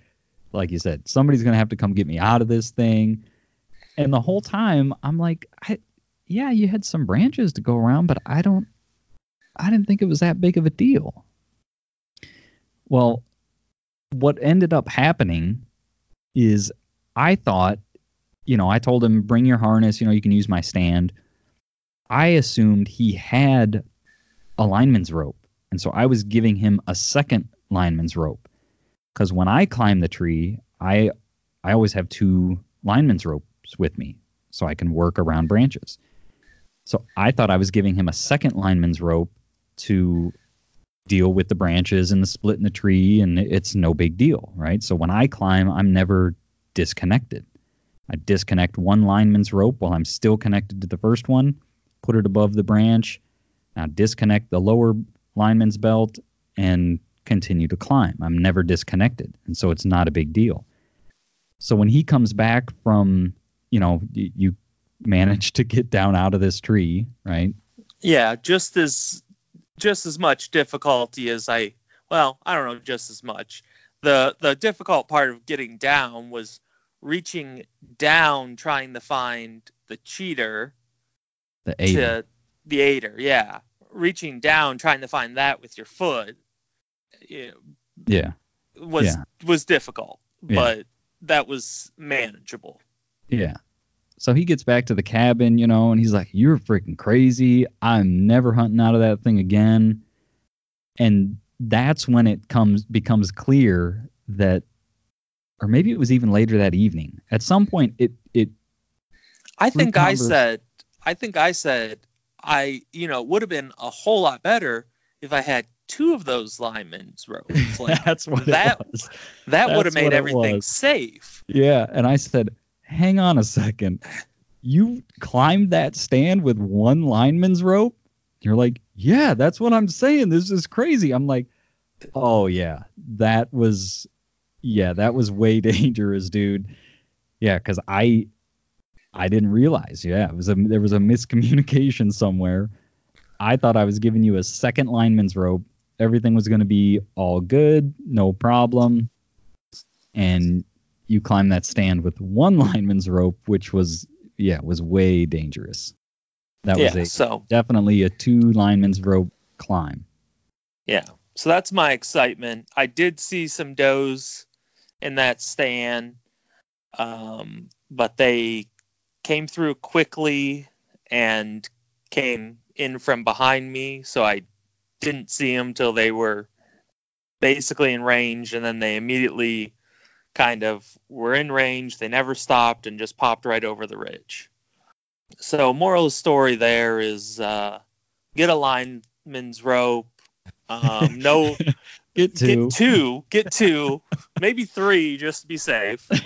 Like you said, somebody's going to have to come get me out of this thing. And the whole time I'm like I yeah, you had some branches to go around, but I don't I didn't think it was that big of a deal. Well, what ended up happening is I thought, you know, I told him, bring your harness, you know, you can use my stand. I assumed he had a lineman's rope. And so I was giving him a second lineman's rope. Because when I climb the tree, I I always have two lineman's ropes with me so I can work around branches. So I thought I was giving him a second lineman's rope to deal with the branches and the split in the tree, and it's no big deal, right? So when I climb, I'm never disconnected. I disconnect one lineman's rope while I'm still connected to the first one, put it above the branch, now disconnect the lower lineman's belt, and continue to climb. I'm never disconnected, and so it's not a big deal. So when he comes back from, you know, you manage to get down out of this tree, right? Yeah, just as just as much difficulty as I well, I don't know, just as much. The the difficult part of getting down was reaching down trying to find the cheater The to the aider, yeah. Reaching down trying to find that with your foot you know, Yeah. was Yeah. was difficult, Yeah. but that was manageable. Yeah. So he gets back to the cabin, you know, and he's like, You're freaking crazy. I'm never hunting out of that thing again. And that's when it comes becomes clear that or maybe it was even later that evening. At some point it it I think I said, I think I said, I, you know, would have been a whole lot better if I had two of those linemen's ropes. Like, that's what that- it was. that would have made everything was. safe. Yeah, and I said, "Hang on a second. You climbed that stand with one lineman's rope?" You're like, "Yeah, that's what I'm saying. This is crazy." I'm like, "Oh yeah, that was yeah, that was way dangerous, dude." Yeah, cuz I I didn't realize. Yeah, it was a there was a miscommunication somewhere. I thought I was giving you a second lineman's rope. Everything was going to be all good, no problem. And you climb that stand with one lineman's rope, which was yeah, was way dangerous. That was a So definitely a two lineman's rope climb. yeah. So that's my excitement. I did see some does in that stand, um, but they came through quickly and came in from behind me, so I didn't see them till they were basically in range, and then they immediately kind of were in range. They never stopped and just popped right over the ridge. So, moral of the story there is uh, get a lineman's rope. Um, no, Get two. get two, get two, maybe three, just to be safe.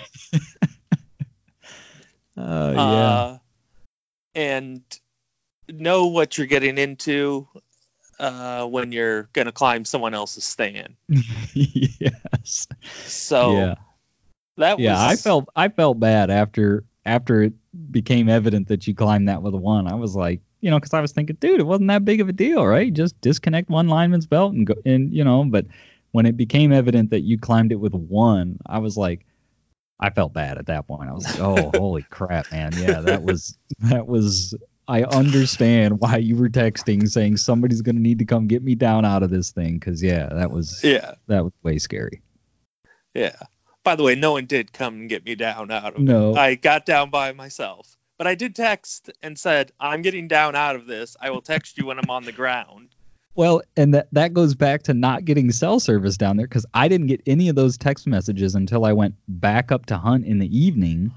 Oh yeah. Uh, and know what you're getting into uh, when you're gonna climb someone else's stand. yes. So yeah. that Yeah, I felt I felt bad after after it became evident that you climbed that with one. I was like, you know, because I was thinking, dude, it wasn't that big of a deal, right? Just disconnect one lineman's belt and go, and you know. But when it became evident that you climbed it with one, I was like, I felt bad at that point. I was like, oh, holy crap, man! Yeah, that was that was. I understand why you were texting saying somebody's gonna need to come get me down out of this thing, because yeah, that was yeah, that was way scary. yeah. By the way, no one did come and get me down out of No. I got down by myself. But I did text and said, I'm getting down out of this. I will text you when I'm on the ground. Well, and that that goes back to not getting cell service down there because I didn't get any of those text messages until I went back up to hunt in the evening,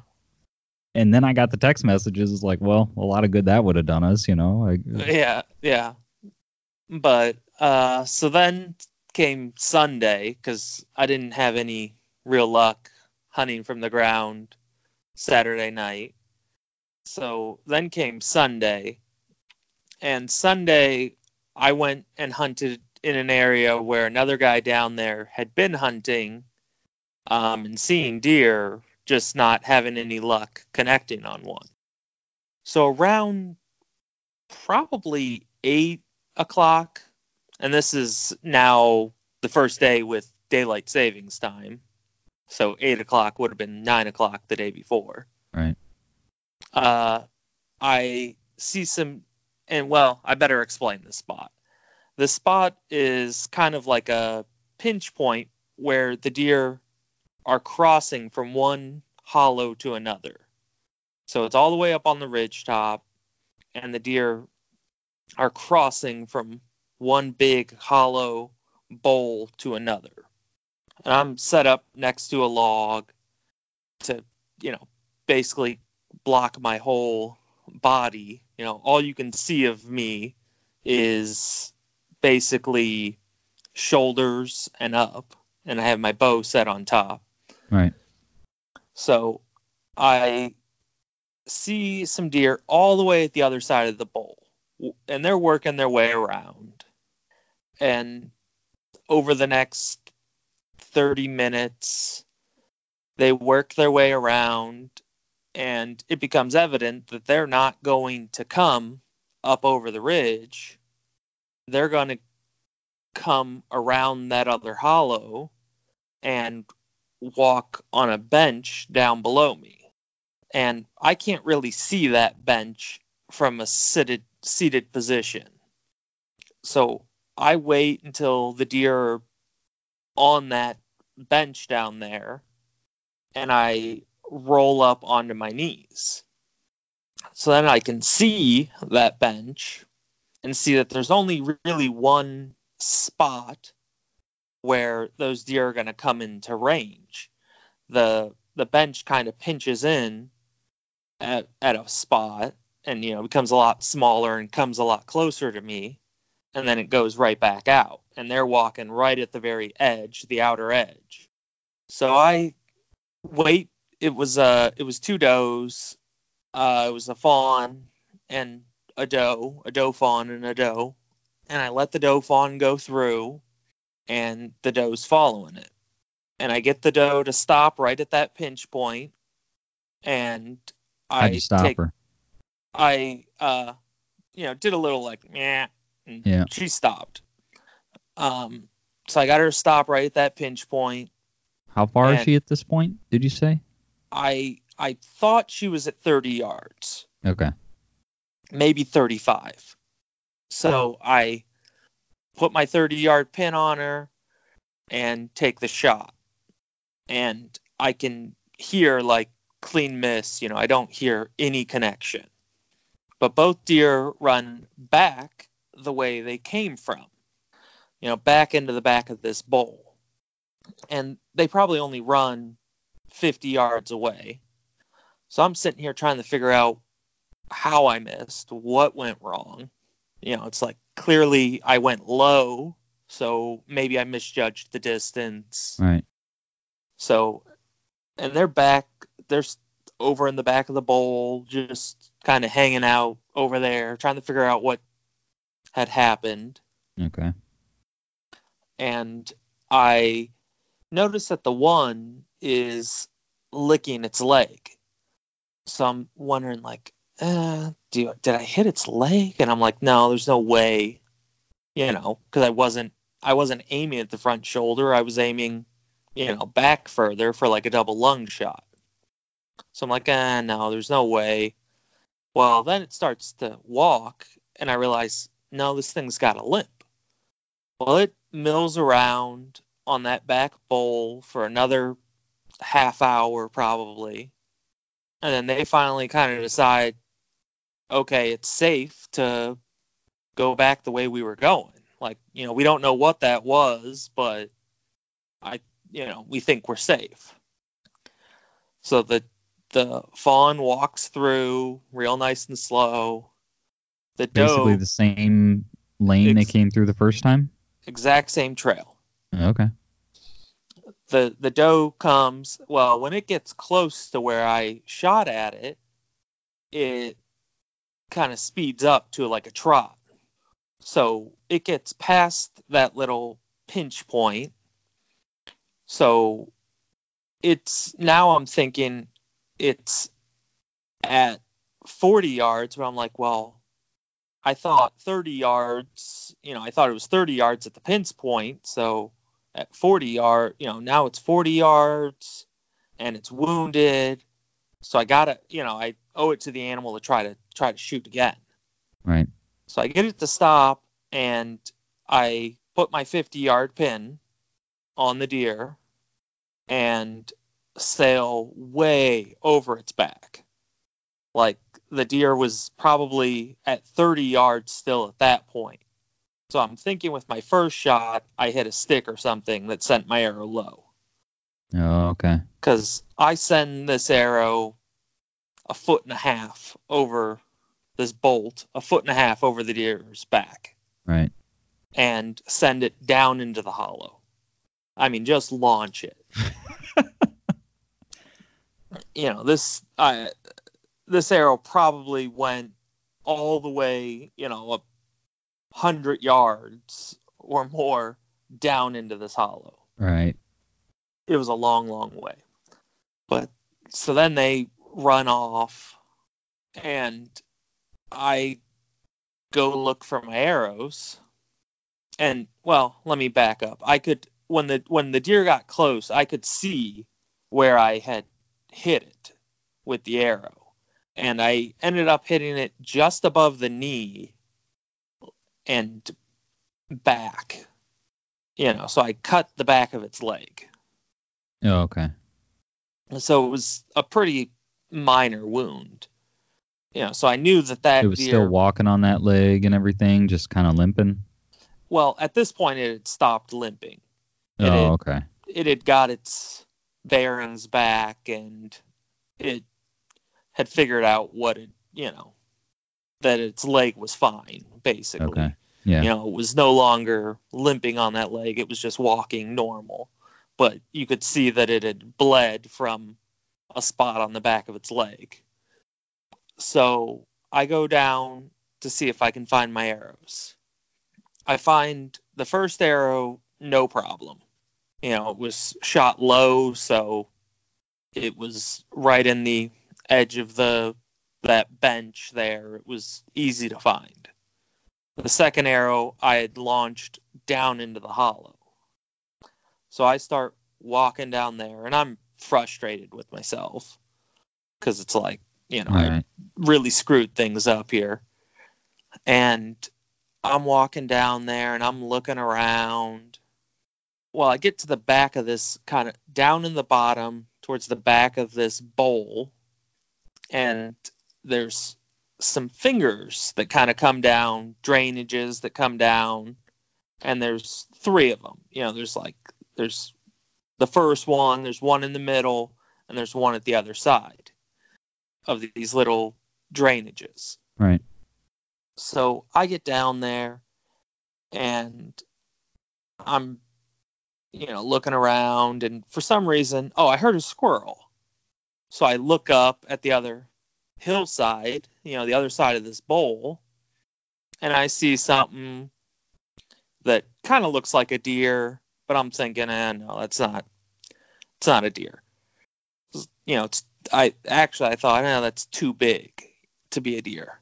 and then I got the text messages. It's like, well, a lot of good that would have done us, you know. I, Yeah, yeah. But uh, so then came Sunday because I didn't have any real luck hunting from the ground Saturday night. So then came Sunday, and Sunday I went and hunted in an area where another guy down there had been hunting um, and seeing deer, just not having any luck connecting on one. So around probably eight o'clock, and this is now the first day with daylight savings time. So eight o'clock would have been nine o'clock the day before. Right. Uh, I see some, and well, I better explain the spot. The spot is kind of like a pinch point where the deer are crossing from one hollow to another. So it's all the way up on the ridge top, and the deer are crossing from one big hollow bowl to another. And I'm set up next to a log to, you know, basically block my whole body. You know, all you can see of me is basically shoulders and up, and I have my bow set on top. right. So I see some deer all the way at the other side of the bowl, and they're working their way around. And over the next 30 minutes, they work their way around, and it becomes evident that they're not going to come up over the ridge. They're going to come around that other hollow and walk on a bench down below me. And I can't really see that bench from a seated seated position. So I wait until the deer are on that bench down there and I roll up onto my knees. So then I can see that bench and see that there's only really one spot where those deer are going to come into range. The the bench kind of pinches in at, at a spot and you know becomes a lot smaller and comes a lot closer to me and then it goes right back out and they're walking right at the very edge the outer edge so i wait it was uh it was two does uh it was a fawn and a doe a doe fawn and a doe and i let the doe fawn go through and the doe's following it and i get the doe to stop right at that pinch point and i stop take her? I uh you know did a little like yeah Yeah. she stopped. Um so I got her to stop right at that pinch point. How far is she at this point? Did you say? I I thought she was at 30 yards, Okay. maybe 35. So I put my 30 yard pin on her and take the shot. And I can hear like clean miss, you know, I don't hear any connection. But both deer run back the way they came from, you know, back into the back of this bowl. And they probably only run 50 yards away. So I'm sitting here trying to figure out how I missed, what went wrong. You know, it's like clearly I went low, so maybe I misjudged the distance. Right. So, and they're back, they're over in the back of the bowl, just kind of hanging out over there, trying to figure out what had happened. Okay. And I noticed that the one is licking its leg. So I'm wondering, like, uh, do did I hit its leg? And I'm like, no, there's no way, you know, because I wasn't I wasn't aiming at the front shoulder. I was aiming, you know, back further for like a double lung shot. So I'm like, ah, no, there's no way. Well, then it starts to walk, and I realize, no, this thing's got a limp. Well, it mills around on that back bowl for another half hour, probably. And then they finally kind of decide, okay, it's safe to go back the way we were going. Like, you know, we don't know what that was, but I, you know, we think we're safe. So the the fawn walks through real nice and slow. The Basically doe, the same lane they came through the first time. exact same trail. Okay. the the doe comes well when it gets close to where I shot at it, it kind of speeds up to like a trot. So it gets past that little pinch point. So it's now I'm thinking it's at 40 yards, but I'm like, well, I thought 30 yards, you know, I thought it was 30 yards at the pinch point, so at 40 yard, you know, now it's 40 yards and it's wounded. So I got to, you know, I owe it to the animal to try to try to shoot again. Right. So I get it to stop and I put my 50 yard pin on the deer and sail way over its back. Like the deer was probably at 30 yards still at that point. So I'm thinking with my first shot, I hit a stick or something that sent my arrow low. Oh, okay. Because I send this arrow a foot and a half over this bolt, a foot and a half over the deer's back. Right. And send it down into the hollow. I mean, just launch it. you know, this I, this arrow probably went all the way, you know, up 100 yards or more down into this hollow. Right. It was a long, long way. But so then they run off, and I go look for my arrows. And well, let me back up. I could when the when the deer got close, I could see where I had hit it with the arrow. And I ended up hitting it just above the knee and back. You know, so I cut the back of its leg. Oh, okay. So it was a pretty minor wound. You know, so I knew that that It was deer. still walking on that leg and everything, just kind of limping. well, at this point, it had stopped limping. It oh, had- okay. it had got its bearings back and it had figured out what it you know that its leg was fine basically. Okay. Yeah. you know it was no longer limping on that leg. It was just walking normal. But you could see that it had bled from a spot on the back of its leg. So i go down to see if i can find my arrows. I find the first arrow no problem. You know, it was shot low, so it was right in the edge of the that bench there. It was easy to find. The second arrow I had launched down into the hollow. So I start walking down there and I'm frustrated with myself cuz it's like, you know, I really screwed things up here. And I'm walking down there and I'm looking around. Well, I get to the back of this kind of down in the bottom towards the back of this bowl, and there's some fingers that kind of come down, drainages that come down, and there's three of them. You know, there's like, there's the first one, there's one in the middle, and there's one at the other side of these little drainages. Right. So I get down there and I'm, you know, looking around, and for some reason, oh, I heard a squirrel. So I look up at the other hillside, you know, the other side of this bowl, and I see something that kind of looks like a deer, but I'm thinking, eh, no, that's not, it's not a deer. You know, it's, I actually I thought, no, that's too big to be a deer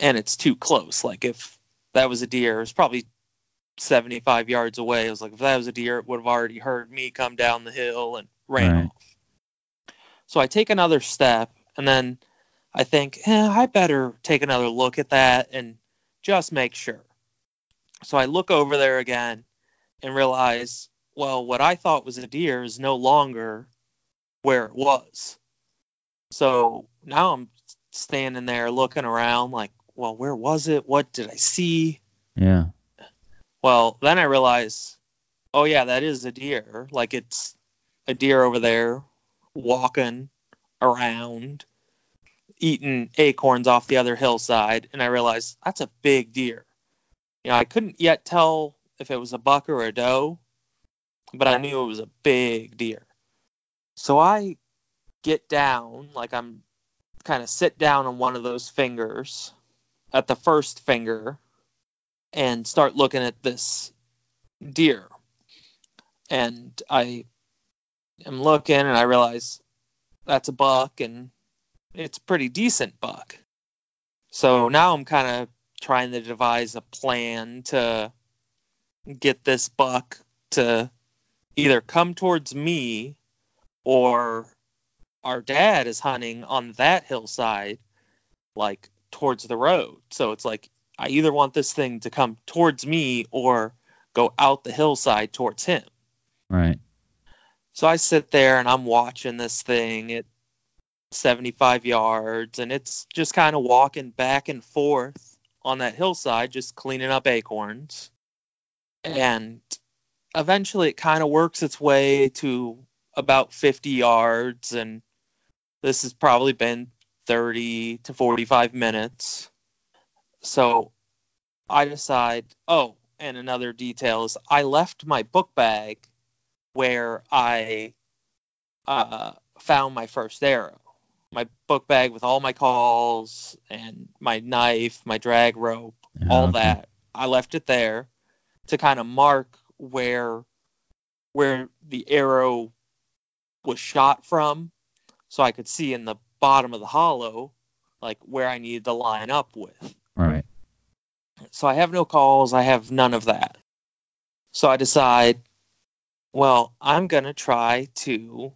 and it's too close. Like if that was a deer, it's probably 75 yards away. I was like, if that was a deer, it would have already heard me come down the hill and ran Right. off. So I take another step, and then I think, eh, I better take another look at that and just make sure. So I look over there again and realize, well, what I thought was a deer is no longer where it was. So now I'm standing there looking around like, well, where was it? What did I see? Yeah. Well, then I realize, oh yeah, that is a deer. Like it's a deer over there walking around, eating acorns off the other hillside, and I realized that's a big deer. You know, I couldn't yet tell if it was a buck or a doe, but I knew it was a big deer. So I get down, like I'm kind of sit down on one of those fingers at the first finger and start looking at this deer. And I am looking and I realize that's a buck and it's a pretty decent buck. So now I'm kind of trying to devise a plan to get this buck to either come towards me or our dad is hunting on that hillside like towards the road. So it's like I either want this thing to come towards me or go out the hillside towards him. Right. So I sit there and I'm watching this thing at 75 yards and it's just kind of walking back and forth on that hillside, just cleaning up acorns. And eventually it kind of works its way to about 50 yards. And this has probably been 30 to 45 minutes. So I decide, oh, and another detail is I left my book bag where I uh, found my first arrow. My book bag with all my calls and my knife, my drag rope, Yeah, all okay. that. I left it there to kind of mark where where the arrow was shot from so I could see in the bottom of the hollow like where I needed to line up with. Right. So I have no calls, I have none of that. So I decide, well, I'm going to try to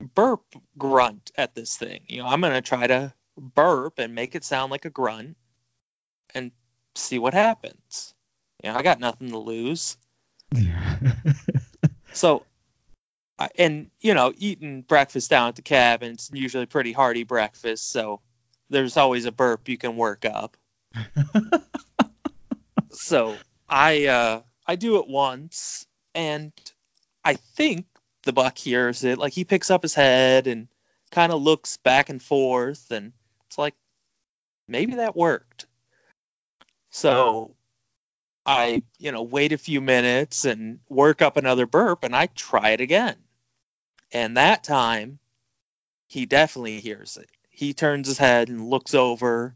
burp grunt at this thing. You know, I'm going to try to burp and make it sound like a grunt and see what happens. You know, I got nothing to lose. So, and you know, eating breakfast down at the cabin, it's usually pretty hearty breakfast. So, there's always a burp you can work up. so I uh, I do it once, and I think the buck hears it. Like he picks up his head and kind of looks back and forth, and it's like maybe that worked. So I, you know, wait a few minutes and work up another burp, and I try it again. And that time, he definitely hears it. He turns his head and looks over,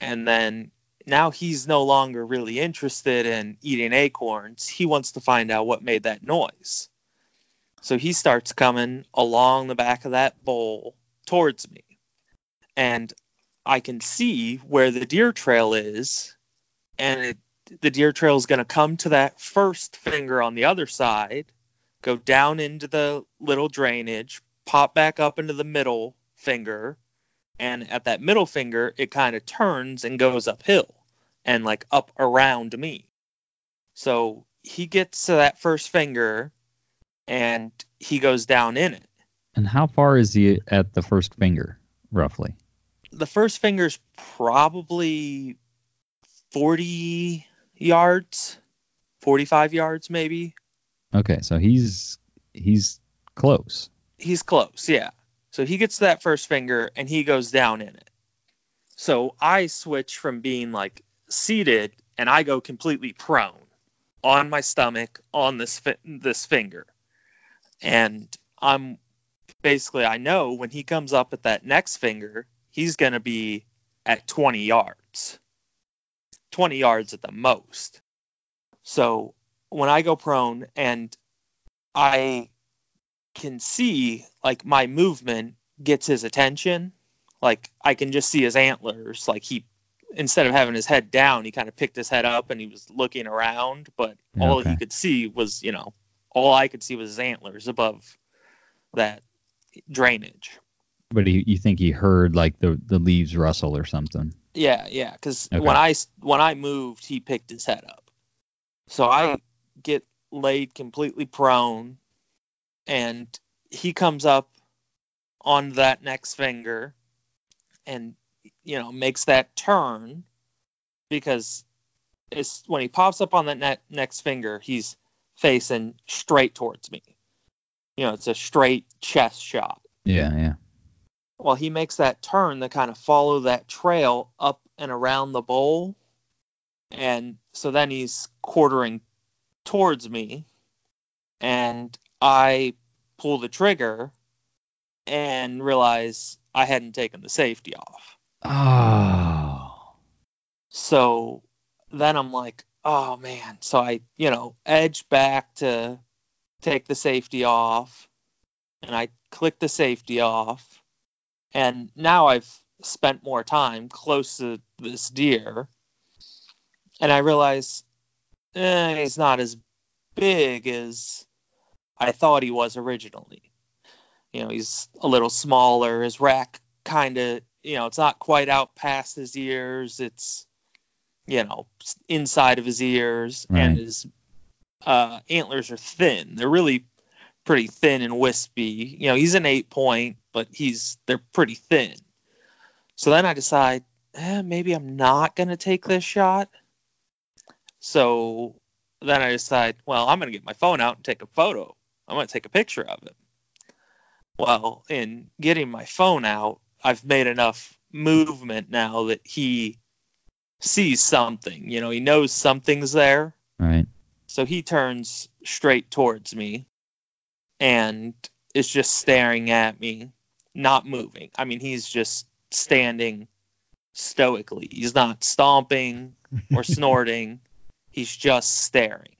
and then now he's no longer really interested in eating acorns. He wants to find out what made that noise. So he starts coming along the back of that bowl towards me. And I can see where the deer trail is, and it, the deer trail is going to come to that first finger on the other side, go down into the little drainage, pop back up into the middle finger, and at that middle finger, it kind of turns and goes uphill and like up around me. So he gets to that first finger and he goes down in it. And how far is he at the first finger, roughly? The first finger's probably 40 yards, 45 yards maybe. Okay, so he's he's close. He's close, yeah. So he gets to that first finger and he goes down in it. So I switch from being like seated and I go completely prone on my stomach on this fi- this finger. And I'm basically I know when he comes up at that next finger, he's going to be at 20 yards. 20 yards at the most. So when I go prone and I can see like my movement gets his attention, like I can just see his antlers, like he instead of having his head down, he kind of picked his head up and he was looking around, but all Okay. he could see was, you know, all I could see was his antlers above that drainage. But he, you think he heard like the the leaves rustle or something? Yeah, yeah, because Okay. I when I moved, he picked his head up. So I get laid completely prone, and he comes up on that next finger, and you know makes that turn because it's when he pops up on that ne- next finger, he's facing straight towards me. You know, it's a straight chest shot Yeah, yeah. well, he makes that turn to kind of follow that trail up and around the bowl. And so then he's quartering towards me. And I pull the trigger and realize I hadn't taken the safety off. Oh. So then I'm like, oh man. So I, you know, edge back to take the safety off. And I click the safety off. And now I've spent more time close to this deer. And I realize eh, he's not as big as I thought he was originally. You know, he's a little smaller. His rack kind of, you know, it's not quite out past his ears. It's, you know, inside of his ears, Right. and his uh, antlers are thin. They're really pretty thin and wispy. You know, he's an eight point, but he's they're pretty thin. So then I decide, eh, maybe I'm not gonna take this shot. So then I decide, well, I'm gonna get my phone out and take a photo. I'm gonna take a picture of it. Well, in getting my phone out, I've made enough movement now that he sees something. You know, he knows something's there. Right. So he turns straight towards me and is just staring at me, not moving. I mean, he's just standing stoically. He's not stomping or snorting. He's just staring.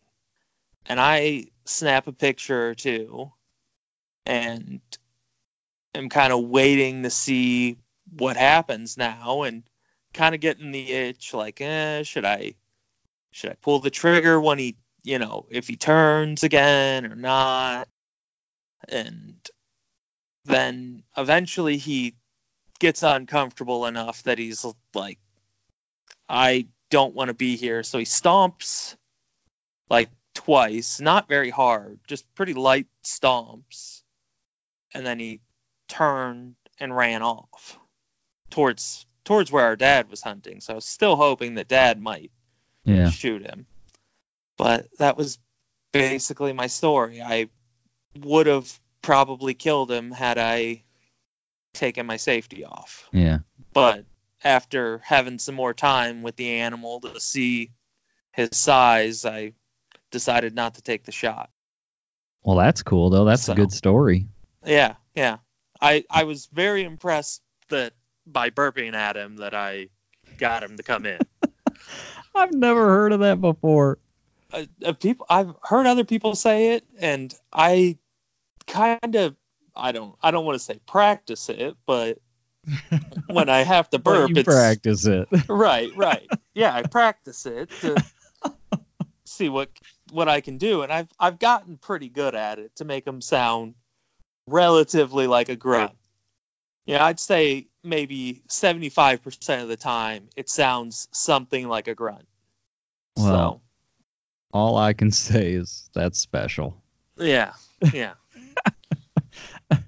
And I snap a picture or two and am kind of waiting to see what happens now and kind of getting the itch like, eh, should I should I pull the trigger when he, you know, if he turns again or not? And then eventually he gets uncomfortable enough that he's like, I don't want to be here. So he stomps like twice, not very hard, just pretty light stomps. And then he turned and ran off. towards towards where our dad was hunting. So I was still hoping that dad might Yeah. shoot him. But that was basically my story. I would have probably killed him had I taken my safety off. Yeah. But after having some more time with the animal to see his size, I decided not to take the shot. Well, that's cool though. That's So- a good story. Yeah, yeah. I I was very impressed that by burping at him that I got him to come in. I've never heard of that before. uh, uh, people I've heard other people say it, and I kind of I don't I don't want to say practice it, but when I have to But burp, you it's practice it. right, right. Yeah, I practice it to see what what I can do, and I've I've gotten pretty good at it to make them sound relatively like a grunt. Yeah, I'd say maybe seventy five percent of the time it sounds something like a grunt. Well, All I can say is that's special. yeah, yeah.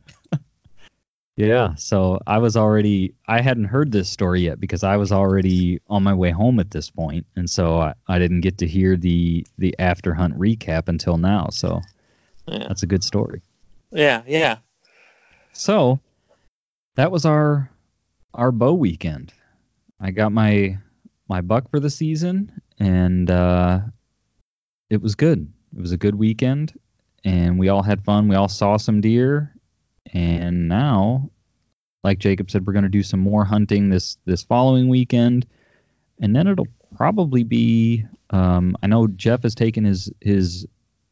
Yeah, so I was already I hadn't heard this story yet because I was already on my way home at this point, and so I, I didn't get to hear the the after hunt recap until now. So Yeah. that's a good story. Yeah, yeah. So that was our our bow weekend. I got my my buck for the season, and uh, it was good. It was a good weekend, and we all had fun. We all saw some deer, and now, like Jacob said, we're going to do some more hunting this this following weekend, and then it'll probably be. Um, I know Jeff has taken his his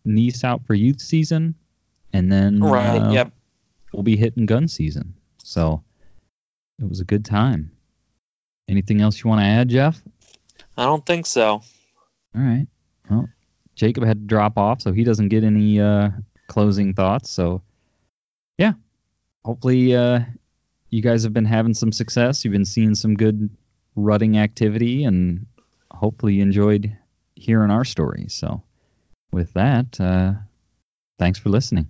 niece out for youth season, and then Right. uh, yep. we'll be hitting gun season. So it was a good time. Anything else you want to add, Jeff? I don't think so. All right. Well, Jacob had to drop off, so he doesn't get any uh, closing thoughts. So, yeah, hopefully uh, you guys have been having some success. You've been seeing some good rutting activity, and hopefully you enjoyed hearing our story. So, with that, uh, thanks for listening.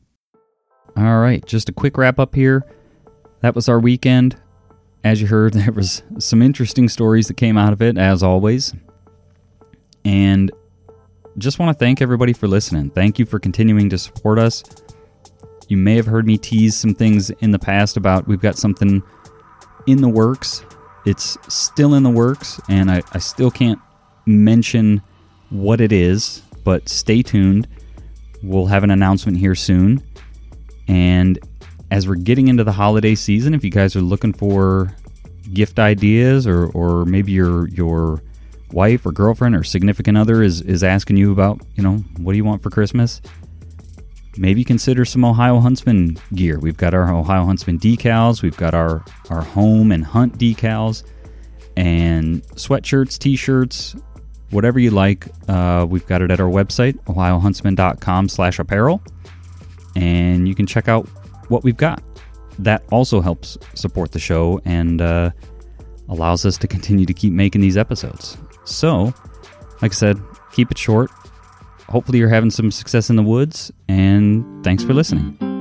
All right, just a quick wrap up here. That was our weekend. As you heard, there was some interesting stories that came out of it, as always. And just want to thank everybody for listening. Thank you for continuing to support us. You may have heard me tease some things in the past about we've got something in the works. It's still in the works, and I, I still can't mention what it is, but stay tuned. We'll have an announcement here soon. And as we're getting into the holiday season, if you guys are looking for gift ideas or, or maybe your your wife or girlfriend or significant other is, is asking you about, you know, what do you want for Christmas? Maybe consider some Ohio Huntsman gear. We've got our Ohio Huntsman decals, we've got our, our home and hunt decals, and sweatshirts, t shirts, whatever you like. Uh, we've got it at our website, ohiohuntsman.com slash apparel, and you can check out what we've got. That also helps support the show and uh, allows us to continue to keep making these episodes. So, like I said, keep it short. Hopefully, you're having some success in the woods, and thanks for listening.